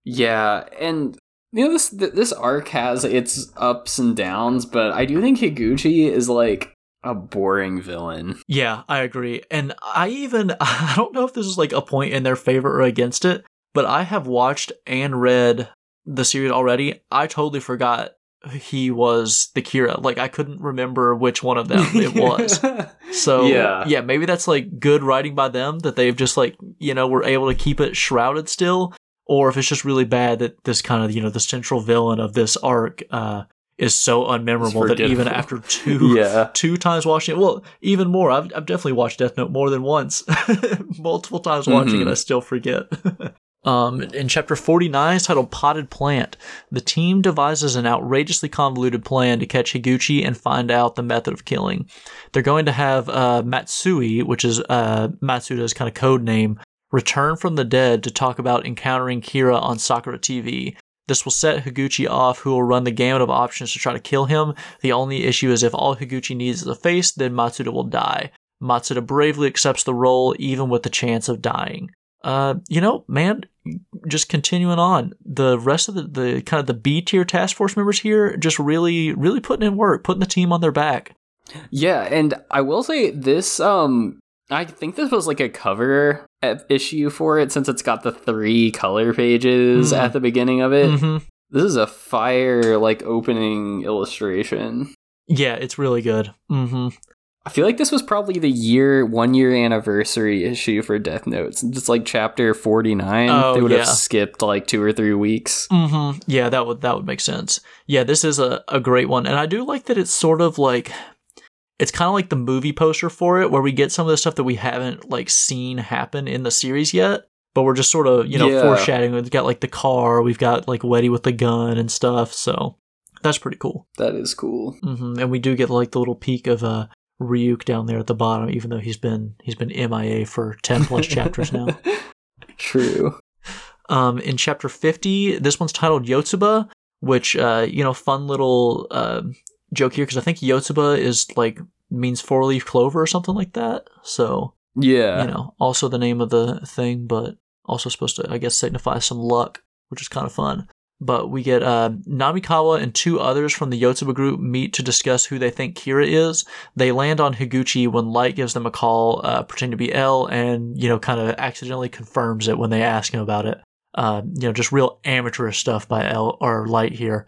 Yeah, and you know this this arc has its ups and downs, but I do think Higuchi is like a boring villain. Yeah, I agree. And I even I don't know if this is like a point in their favor or against it, but I have watched and read the series already. I totally forgot he was the Kira. Like I couldn't remember which one of them it was. So Yeah. yeah, maybe that's like good writing by them that they've just like you know were able to keep it shrouded still, or if it's just really bad that this kind of you know the central villain of this arc uh, is so unmemorable that even after two yeah. two times watching it, well even more, I've I've definitely watched Death Note more than once, multiple times watching Mhm. it, I still forget. Um, in chapter 49, it's titled Potted Plant, the team devises an outrageously convoluted plan to catch Higuchi and find out the method of killing. They're going to have uh, Matsui, which is uh, Matsuda's kind of code name, return from the dead to talk about encountering Kira on Sakura TV. This will set Higuchi off, who will run the gamut of options to try to kill him. The only issue is if all Higuchi needs is a face, then Matsuda will die. Matsuda bravely accepts the role, even with the chance of dying. Uh, you know, man, just continuing on, the rest of the, the kind of the B tier task force members here just really, really putting in work, putting the team on their back. Yeah, and I will say this um I think this was like a cover issue for it since it's got the three color pages Mhm. at the beginning of it. hmm This is a fire like opening illustration. Yeah, it's really good. hmm I feel like this was probably the year one year anniversary issue for Death Notes. It's like chapter 49. Oh, they would yeah. have skipped like 2 or 3 weeks. Mm-hmm. Yeah, that would that would make sense. Yeah, this is a, a great one, and I do like that it's sort of like it's kind of like the movie poster for it, where we get some of the stuff that we haven't like seen happen in the series yet, but we're just sort of you know Yeah. foreshadowing. We've got like the car, we've got like Wedy with the gun and stuff, so that's pretty cool. That is cool. hmm And we do get like the little peek of uh Ryuk down there at the bottom, even though he's been he's been MIA for ten plus chapters now. True. Um, in chapter 50, this one's titled Yotsuba, which, uh, you know, fun little uh, joke here because I think Yotsuba is like means four leaf clover or something like that. So, Yeah. you know, also the name of the thing, but also supposed to, I guess, signify some luck, which is kind of fun. But we get uh, Namikawa and two others from the Yotsuba group meet to discuss who they think Kira is. They land on Higuchi when Light gives them a call, uh, pretending to be L, and you know, kind of accidentally confirms it when they ask him about it. Uh, you know, just real amateurish stuff by L or Light here.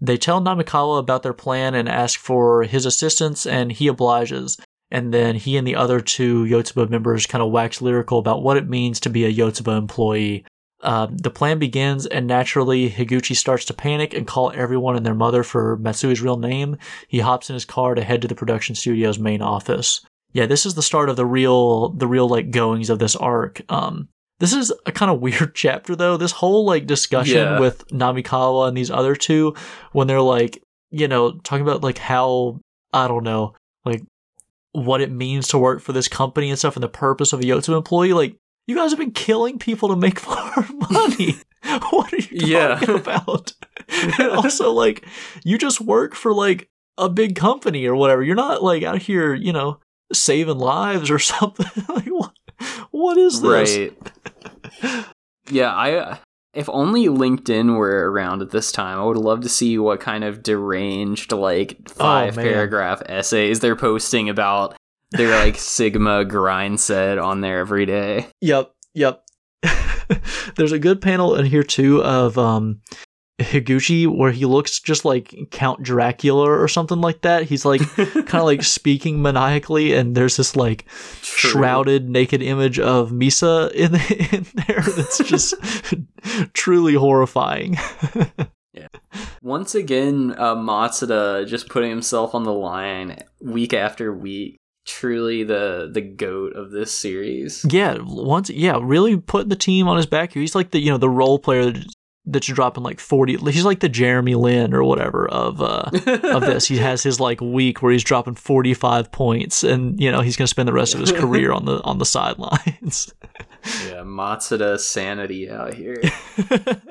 They tell Namikawa about their plan and ask for his assistance, and he obliges. And then he and the other two Yotsuba members kind of wax lyrical about what it means to be a Yotsuba employee. Uh, the plan begins, and naturally, Higuchi starts to panic and call everyone and their mother for Matsui's real name. He hops in his car to head to the production studio's main office. Yeah, this is the start of the real, the real like goings of this arc. Um, this is a kind of weird chapter though. This whole like discussion Yeah. with Namikawa and these other two, when they're like, you know, talking about like how I don't know, like what it means to work for this company and stuff, and the purpose of a Yotsuba employee. Like, you guys have been killing people to make more money. what are you Yeah. talking about? and also, like, you just work for like a big company or whatever. You're not like out here, you know, saving lives or something. like, what? What is this? Right. yeah, I uh, if only LinkedIn were around at this time, I would love to see what kind of deranged like oh, five Oh, paragraph essays they're posting about their like Sigma grind set on there every day. Yep, yep. There's a good panel in here too of um Higuchi where he looks just like Count Dracula or something like that. He's like kind of like speaking maniacally and there's this like True. shrouded naked image of Misa in in there that's just truly horrifying. Yeah. Once again, uh, Matsuda just putting himself on the line week after week. Truly the the goat of this series. yeah, once yeah, really put the team on his back. He's like the you know the role player that's dropping like 40 he's like the Jeremy Lin or whatever of uh of this. He has his like week where he's dropping 45 points and you know, he's to spend the rest of his career on the on the sidelines. yeah, Matsuda sanity out here.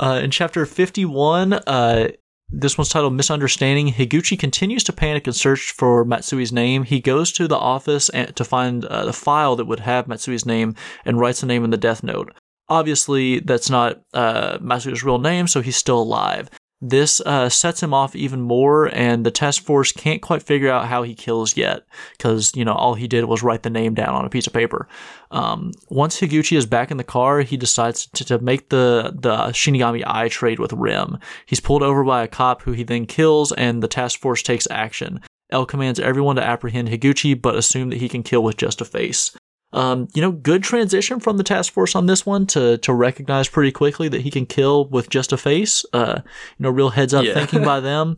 uh in chapter 51, uh this one's titled Misunderstanding. Higuchi continues to panic and search for Matsui's name. He goes to the office to find uh, the file that would have Matsui's name and writes the name in the death note. Obviously, that's not uh, Matsui's real name, so he's still alive. This uh, sets him off even more, and the task force can't quite figure out how he kills yet, because you know all he did was write the name down on a piece of paper. Um, once Higuchi is back in the car, he decides to, to make the the Shinigami Eye trade with Rem. He's pulled over by a cop who he then kills, and the task force takes action. L commands everyone to apprehend Higuchi, but assume that he can kill with just a face. Um, you know, good transition from the task force on this one to to recognize pretty quickly that he can kill with just a face. Uh, you know, real heads up Yeah. thinking by them,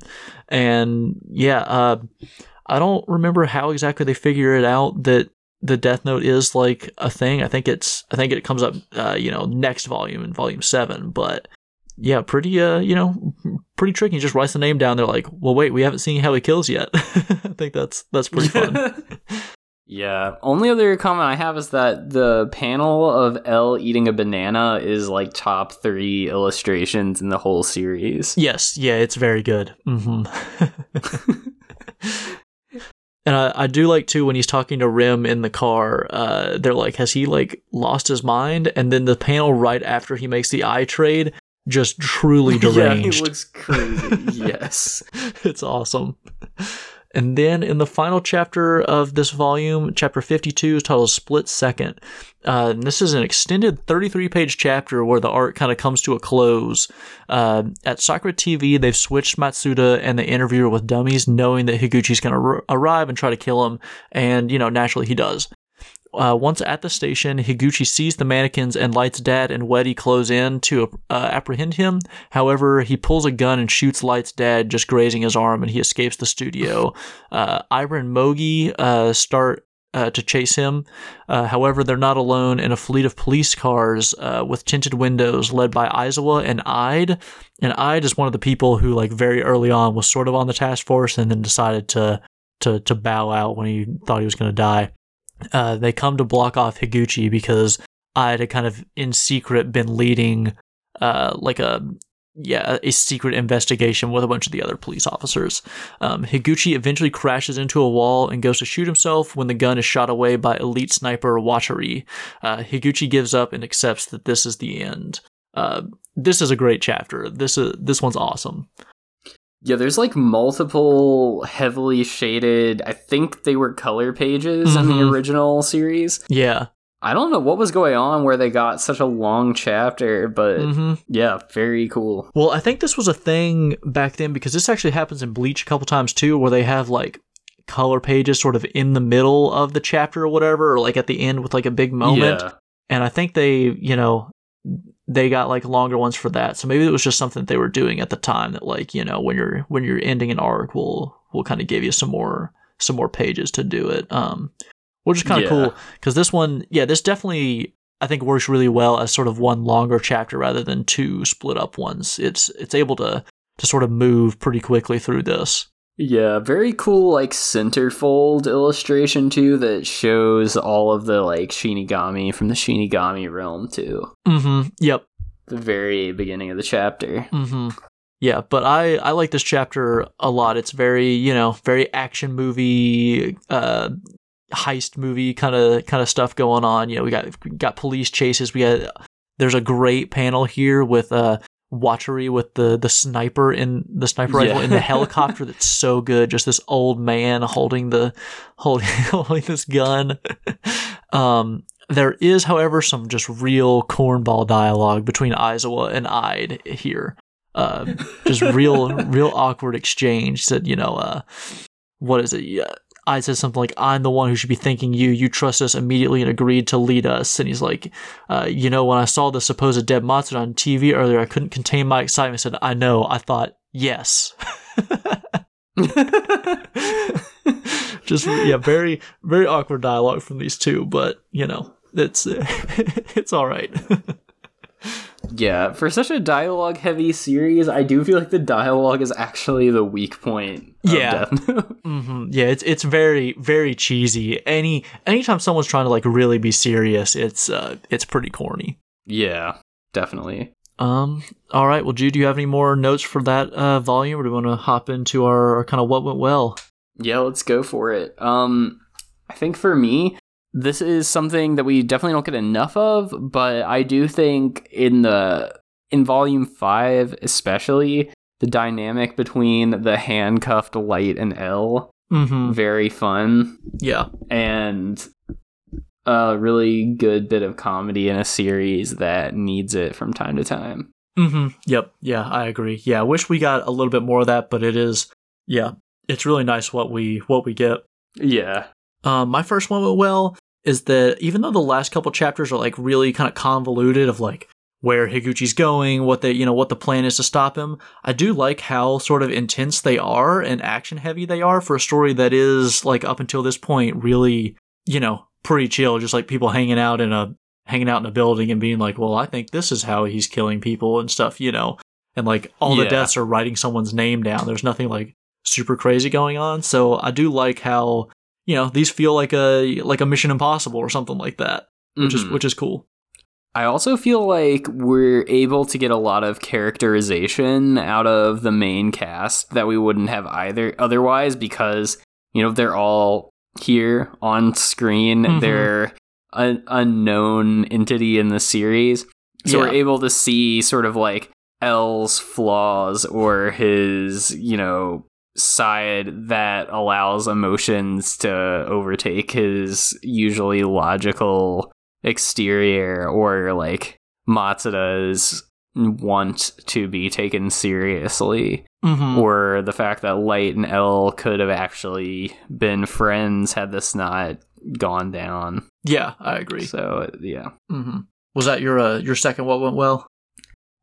and yeah, uh, I don't remember how exactly they figure it out that the Death Note is like a thing. I think it's I think it comes up, uh, you know, next volume in volume seven, but. Yeah, pretty uh, you know, pretty tricky. Just writes the name down. They're like, "Well, wait, we haven't seen how he kills yet." I think that's that's pretty fun. yeah. Only other comment I have is that the panel of L eating a banana is like top three illustrations in the whole series. Yes, yeah, it's very good. hmm and I, I do like too when he's talking to Rem in the car. Uh, they're like, has he like lost his mind? And then the panel right after he makes the eye trade, just truly deranged. yeah, he looks crazy. yes. it's awesome. And then in the final chapter of this volume, chapter 52 is titled Split Second. Uh, this is an extended 33 page chapter where the art kind of comes to a close. Uh, at Sakura TV, they've switched Matsuda and the interviewer with dummies, knowing that Higuchi's going to r- arrive and try to kill him. And, you know, naturally he does. Uh, once at the station, Higuchi sees the mannequins and Light's dad and Wedy close in to uh, apprehend him. However, he pulls a gun and shoots Light's dad, just grazing his arm, and he escapes the studio. Uh, Ira and Mogi uh, start uh, to chase him. Uh, however, they're not alone in a fleet of police cars uh, with tinted windows led by Aizawa and Ide. And Ide is one of the people who, like, very early on was sort of on the task force and then decided to to, to bow out when he thought he was going to die. Uh, they come to block off Higuchi because Ide had kind of in secret been leading uh, like a yeah, a secret investigation with a bunch of the other police officers. Um, Higuchi eventually crashes into a wall and goes to shoot himself when the gun is shot away by elite sniper Watari. Uh, Higuchi gives up and accepts that this is the end. Uh, this is a great chapter. This is this one's awesome. Yeah, there's like multiple heavily shaded. I think they were color pages in the Mhm. original series. Yeah. I don't know what was going on where they got such a long chapter, but hmm yeah, very cool. Well, I think this was a thing back then because this actually happens in Bleach a couple times too, where they have like color pages sort of in the middle of the chapter or whatever, or like at the end with like a big moment. Yeah. And I think they, you know, they got like longer ones for that. So maybe it was just something that they were doing at the time that like, you know, when you're when you're ending an arc, we'll we'll kind of give you some more some more pages to do it. Um which is kind of Yeah. cool because this one, yeah, this definitely I think works really well as sort of one longer chapter rather than two split up ones. It's it's able to to sort of move pretty quickly through this. Yeah, very cool like centerfold illustration too that shows all of the like Shinigami from the Shinigami realm too. Mm-hmm. Yep. The very beginning of the chapter. Mm-hmm. Yeah, but I I like this chapter a lot. It's very you know very action movie, uh, heist movie kind of kind of stuff going on. You know, we got we got police chases. We got there's a great panel here with uh Watari with the the sniper in the sniper rifle Yeah. in the helicopter. That's so good. Just this old man holding the holding holding this gun. um. There is, however, some just real cornball dialogue between Aizawa and Ide here uh, just real, real awkward exchange. Said, you know, uh, what is it? I said something like, "I'm the one who should be thanking you. You trust us immediately and agreed to lead us." And he's like, uh, "You know, when I saw the supposed dead Matsuda on TV earlier, I couldn't contain my excitement." I said, "I know." I thought, "Yes." just yeah, very, very awkward dialogue from these two, but you know, it's it's all right. yeah, for such a dialogue heavy series, I do feel like the dialogue is actually the weak point. Of Yeah. Death Note. hmm Yeah, it's it's very very cheesy. Any anytime someone's trying to like really be serious, it's uh it's pretty corny. yeah, definitely. Um. All right. Well, Jude, do you have any more notes for that uh, volume, or do we want to hop into our, our kind of what went well? Yeah, let's go for it. Um, I think for me, this is something that we definitely don't get enough of, but I do think in the in volume five, especially the dynamic between the handcuffed light and L, Mm-hmm. very fun Yeah. and a really good bit of comedy in a series that needs it from time to time. Mm-hmm. Yep. Yeah, I agree. Yeah, I wish we got a little bit more of that, but it is. Yeah, it's really nice what we what we get. Yeah. Um, my first one went well is that even though the last couple chapters are like really kind of convoluted of like where Higuchi's going, what they you know what the plan is to stop him, I do like how sort of intense they are and action heavy they are for a story that is like up until this point really you know pretty chill, just like people hanging out in a hanging out in a building and being like, well, I think this is how he's killing people and stuff, you know, and like all the deaths are writing someone's name down. There's nothing like super crazy going on, so I do like how you know these feel like a like a Mission Impossible or something like that, which is Mhm. which is cool. I also feel like we're able to get a lot of characterization out of the main cast that we wouldn't have either otherwise because you know they're all here on screen. Mhm. They're an unknown entity in the series. So Yeah. we're able to see sort of like L's flaws or his, you know, side that allows emotions to overtake his usually logical exterior or like Matsuda's want to be taken seriously Mm-hmm. or the fact that Light and L could have actually been friends had this not gone down. Yeah, I agree. So yeah, hmm Was that your uh, your second? What went well?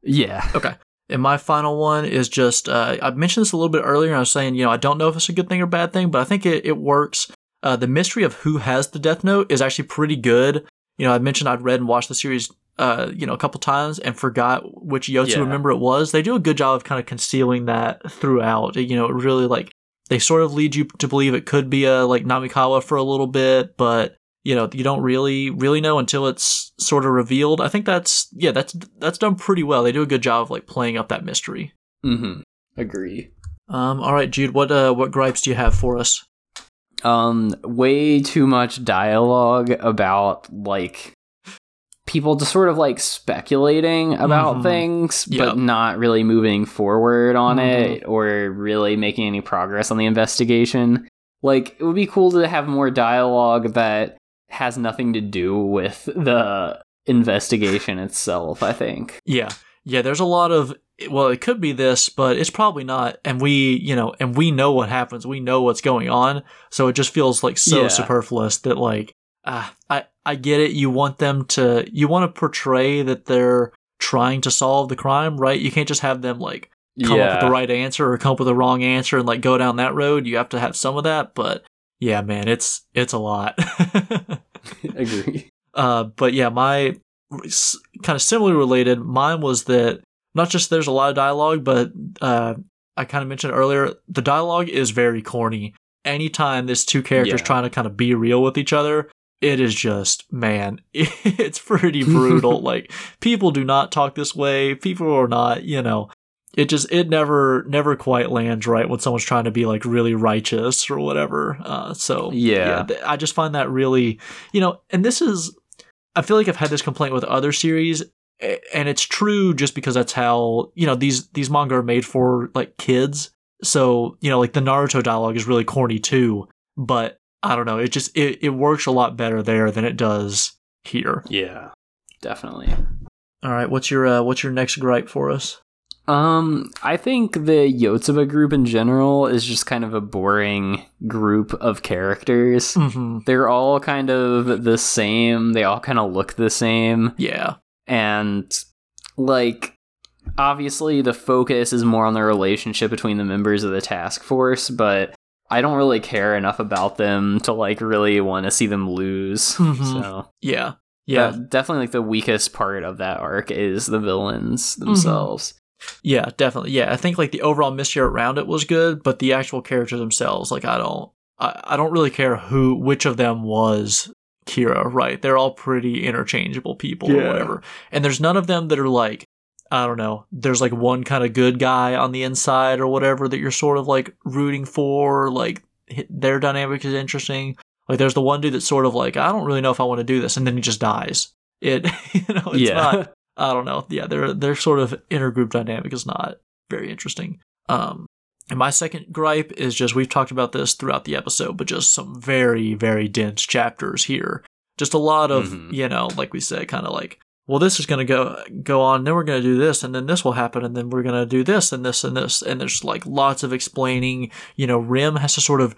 yeah, Okay. And my final one is just uh, I mentioned this a little bit earlier. I was saying, you know, I don't know if it's a good thing or bad thing, but I think it, it works. Uh, the mystery of who has the Death Note is actually pretty good. You know, I mentioned I'd read and watched the series, uh, you know, a couple times and forgot which Yotsu Yeah. member it was. They do a good job of kind of concealing that throughout. You know, it really like they sort of lead you to believe it could be a like Namikawa for a little bit, but you know you don't really really know until it's sort of revealed. I think that's yeah that's that's done pretty well. They do a good job of like playing up that mystery. mm-hmm. agree. Um, all right, Jude, what uh, what gripes do you have for us? um way too much dialogue about like people just sort of like speculating about Mhm. things Yep. but not really moving forward on Mhm. it or really making any progress on the investigation like it would be cool to have more dialogue that has nothing to do with the investigation itself i think Yeah, yeah. There's a lot of well, it could be this, but it's probably not. And we, you know, and we know what happens. We know what's going on. So it just feels like so Yeah. superfluous that like, ah, I I get it. You want them to, you want to portray that they're trying to solve the crime, right? You can't just have them like come up with the right answer or come up with the wrong answer and like go down that road. You have to have some of that. But yeah, man, it's it's a lot. agree Uh, but yeah, my kind of similarly related. Mine was that not just there's a lot of dialogue, but uh, I kind of mentioned earlier the dialogue is very corny. Anytime there's two characters Yeah. trying to kind of be real with each other, it is just man, it's pretty brutal. like people do not talk this way. People are not, you know. It just it never never quite lands right when someone's trying to be like really righteous or whatever. Uh, so Yeah. th- I just find that really, you know, and this is I feel like I've had this complaint with other series, and it's true just because that's how you know these these manga are made for like kids. So you know, like the Naruto dialogue is really corny too, but I don't know, it just it, it works a lot better there than it does here. yeah definitely All right, what's your uh, what's your next gripe for us? Um, I think the Yotsuba group in general is just kind of a boring group of characters. Mm-hmm. They're all kind of the same. They all kind of look the same. Yeah, And, like, obviously the focus is more on the relationship between the members of the task force, but I don't really care enough about them to, like, really want to see them lose. Mhm. So, yeah, yeah, yeah, definitely, like, the weakest part of that arc is the villains themselves. Yeah, definitely. Yeah, I think like the overall mystery around it was good, but the actual characters themselves, like I don't, I, I don't really care who, which of them was Kira. Right? They're all pretty interchangeable people or whatever, and there's none of them that are like, I don't know. There's like one kind of good guy on the inside or whatever that you're sort of like rooting for. Like their dynamic is interesting. Like there's the one dude that's sort of like, I don't really know if I want to do this, and then he just dies. It, you know, it's yeah. not. I don't know. Yeah, their their sort of intergroup dynamic is not very interesting. Um, and my second gripe is just we've talked about this throughout the episode, but just some very very dense chapters here. Just a lot of Mhm. you know, like we said, kind of like, well, this is going to go go on, then we're going to do this, and then this will happen, and then we're going to do this and this and this, and there's like lots of explaining. You know, Rem has to sort of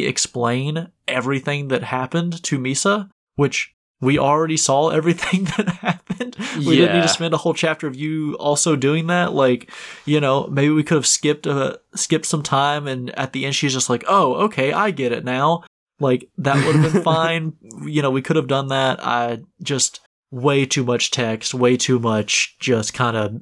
re-explain everything that happened to Misa, which we already saw everything that happened. We didn't need to spend a whole chapter of you also doing that. Like, you know, maybe we could have skipped a skipped some time, and at the end she's just like, "Oh, okay, I get it now." Like that would have been fine. You know, we could have done that. I just way too much text, way too much, just kind of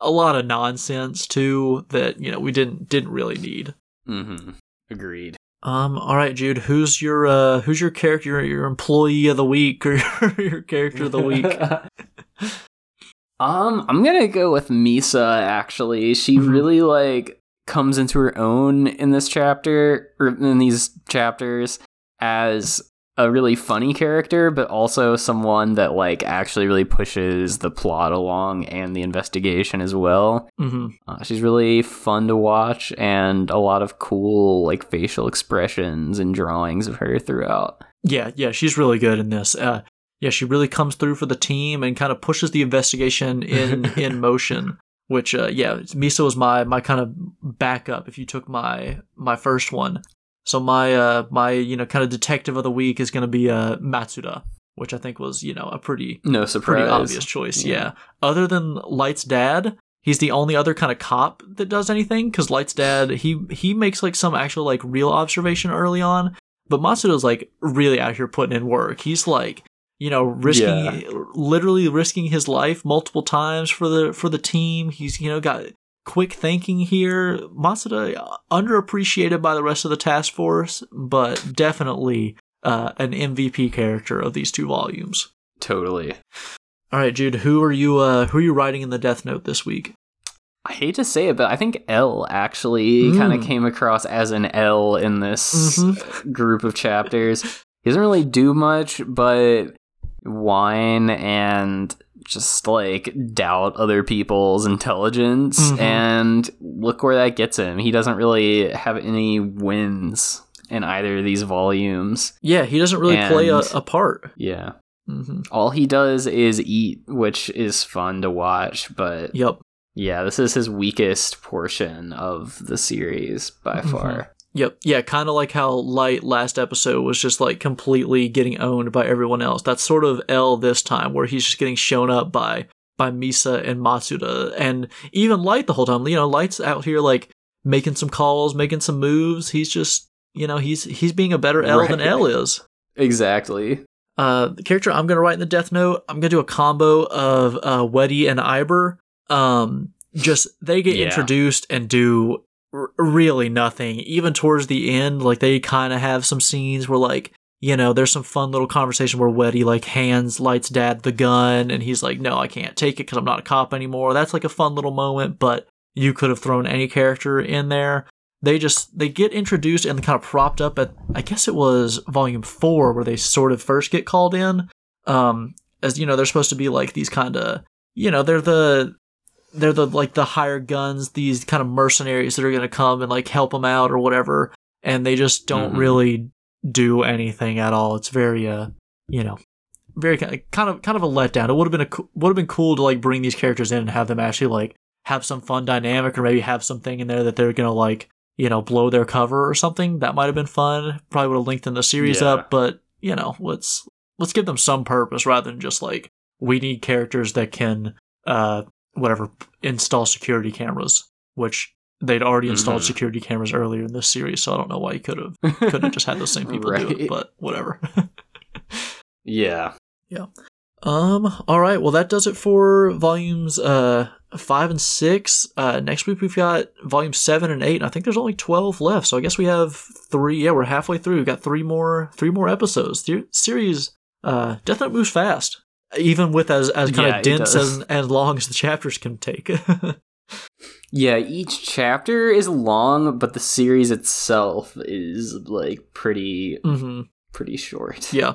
a lot of nonsense too that you know we didn't didn't really need. Mm-hmm. Agreed. Um. All right, Jude. Who's your uh Who's your character? Your, your employee of the week or your character of the week? um, I'm gonna go with Misa. Actually, she Mhm. really like comes into her own in this chapter or in these chapters as a really funny character, but also someone that like actually really pushes the plot along and the investigation as well. hmm Uh, she's really fun to watch and a lot of cool like facial expressions and drawings of her throughout. Yeah, yeah, she's really good in this. Uh, yeah, she really comes through for the team and kind of pushes the investigation in in motion. Which, uh, yeah, Misa was my my kind of backup. If you took my my first one, so my uh my you know kind of detective of the week is going to be uh Matsuda. which I think was you know a pretty No surprise. pretty obvious choice. Yeah. Yeah. Other than Light's dad, he's the only other kind of cop that does anything because Light's dad he he makes like some actual like real observation early on, but Matsuda's like really out here putting in work. He's like you know risking Yeah. literally risking his life multiple times for the for the team. He's you know got quick thinking here. Matsuda uh, underappreciated by the rest of the task force, but definitely uh, an MVP character of these two volumes. Totally. All right, Jude, who are you uh who are you writing in the Death Note this week? I hate to say it, but I think L actually Mm. kind of came across as an L in this Mhm. group of chapters. He doesn't really do much, but wine and just like doubt other people's intelligence. Mhm. And look where that gets him. He doesn't really have any wins in either of these volumes. Yeah, he doesn't really play a, a part. Yeah. hmm All he does is eat, which is fun to watch, but Yep, yeah, this is his weakest portion of the series by Mhm. far. Yep, yeah. Kind of like how Light last episode was just like completely getting owned by everyone else. That's sort of L this time, where he's just getting shown up by by Misa and Matsuda, and even Light the whole time. You know, Light's out here like making some calls, making some moves. He's just you know he's he's being a better L than L is. Exactly. Uh, the character I'm gonna write in the Death Note, I'm gonna do a combo of uh, Wedy and Aiber. Um, just they get Yeah. introduced and do r- really nothing. Even towards the end, like they kind of have some scenes where like you know there's some fun little conversation where Wedy like hands Light's dad the gun and he's like, no, I can't take it because I'm not a cop anymore. That's like a fun little moment, but you could have thrown any character in there they just they get introduced and kind of propped up at I guess it was volume four where they sort of first get called in. Um, as you know, they're supposed to be like these kind of you know they're the they're the like the higher guns, these kind of mercenaries that are gonna come and like help them out or whatever, and they just don't Mhm. really do anything at all. It's very uh you know very ki- kind of kind of a letdown. It would have been a would have been cool to like bring these characters in and have them actually like have some fun dynamic or maybe have something in there that they're gonna like you know blow their cover or something. That might have been fun. Probably would have lengthened the series Yeah. up, but you know let's let's give them some purpose rather than just like we need characters that can uh whatever install security cameras, which they'd already installed Mhm. security cameras earlier in this series, so I don't know why you could have couldn't have just had those same people do it, but whatever. Yeah. Yeah. Um. All right. Well, that does it for volumes uh five and six. Uh, next week we've got volume seven and eight. and I think there's only twelve left, so I guess we have three. Yeah, we're halfway through. We've got three more three more episodes. The series uh Death Note moves fast, even with as as kind Yeah, of it dense does. and as long as the chapters can take. Yeah, each chapter is long, but the series itself is like pretty hmm pretty short. Yeah.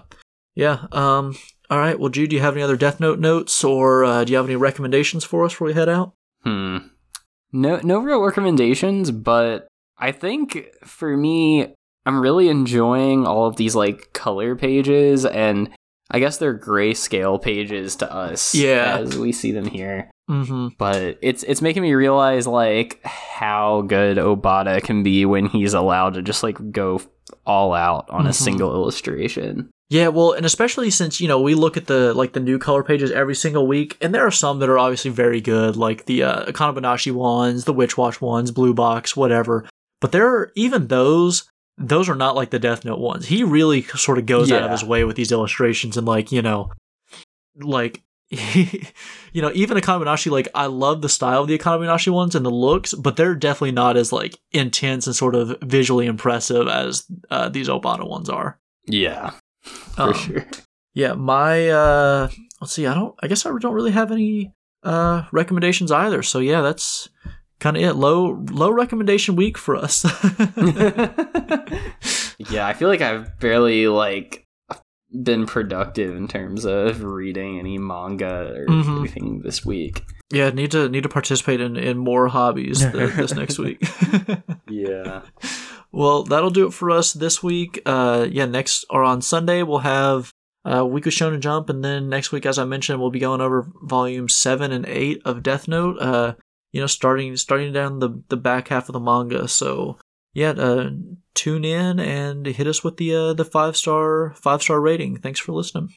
Yeah. Um. All right. Well, Jude, do you have any other Death Note notes, or uh, do you have any recommendations for us before we head out? Hmm. No no real recommendations, but I think for me I'm really enjoying all of these like color pages and I guess they're grayscale pages to us Yeah. as we see them here. Mm-hmm. But it's it's making me realize like how good Obata can be when he's allowed to just like go all out on a Mhm. single illustration. Yeah, well, and especially since you know we look at the like the new color pages every single week, and there are some that are obviously very good, like the uh, Akane-banashi ones, the Witch Watch ones, Blue Box, whatever. But there are even those; those are not like the Death Note ones. He really sort of goes out of his way with these illustrations, and like you know, like you know, even Akane-banashi, like I love the style of the Akane-banashi ones and the looks, but they're definitely not as like intense and sort of visually impressive as uh, these Obata ones are. Yeah, for Um, sure. yeah, my uh let's see, I don't I guess I don't really have any uh recommendations either. So yeah, that's kind of it. Low low recommendation week for us. yeah, I feel like I've barely like been productive in terms of reading any manga or Mhm. anything this week. yeah, need to need to participate in in more hobbies th- this next week. Yeah. well, that'll do it for us this week. Uh yeah, next or on Sunday we'll have uh, Weekly Shonen Jump, and then next week, as I mentioned, we'll be going over volumes seven and eight of Death Note. Uh, you know, starting starting down the the back half of the manga. So yeah, uh, tune in and hit us with the uh, the five star five star rating. Thanks for listening.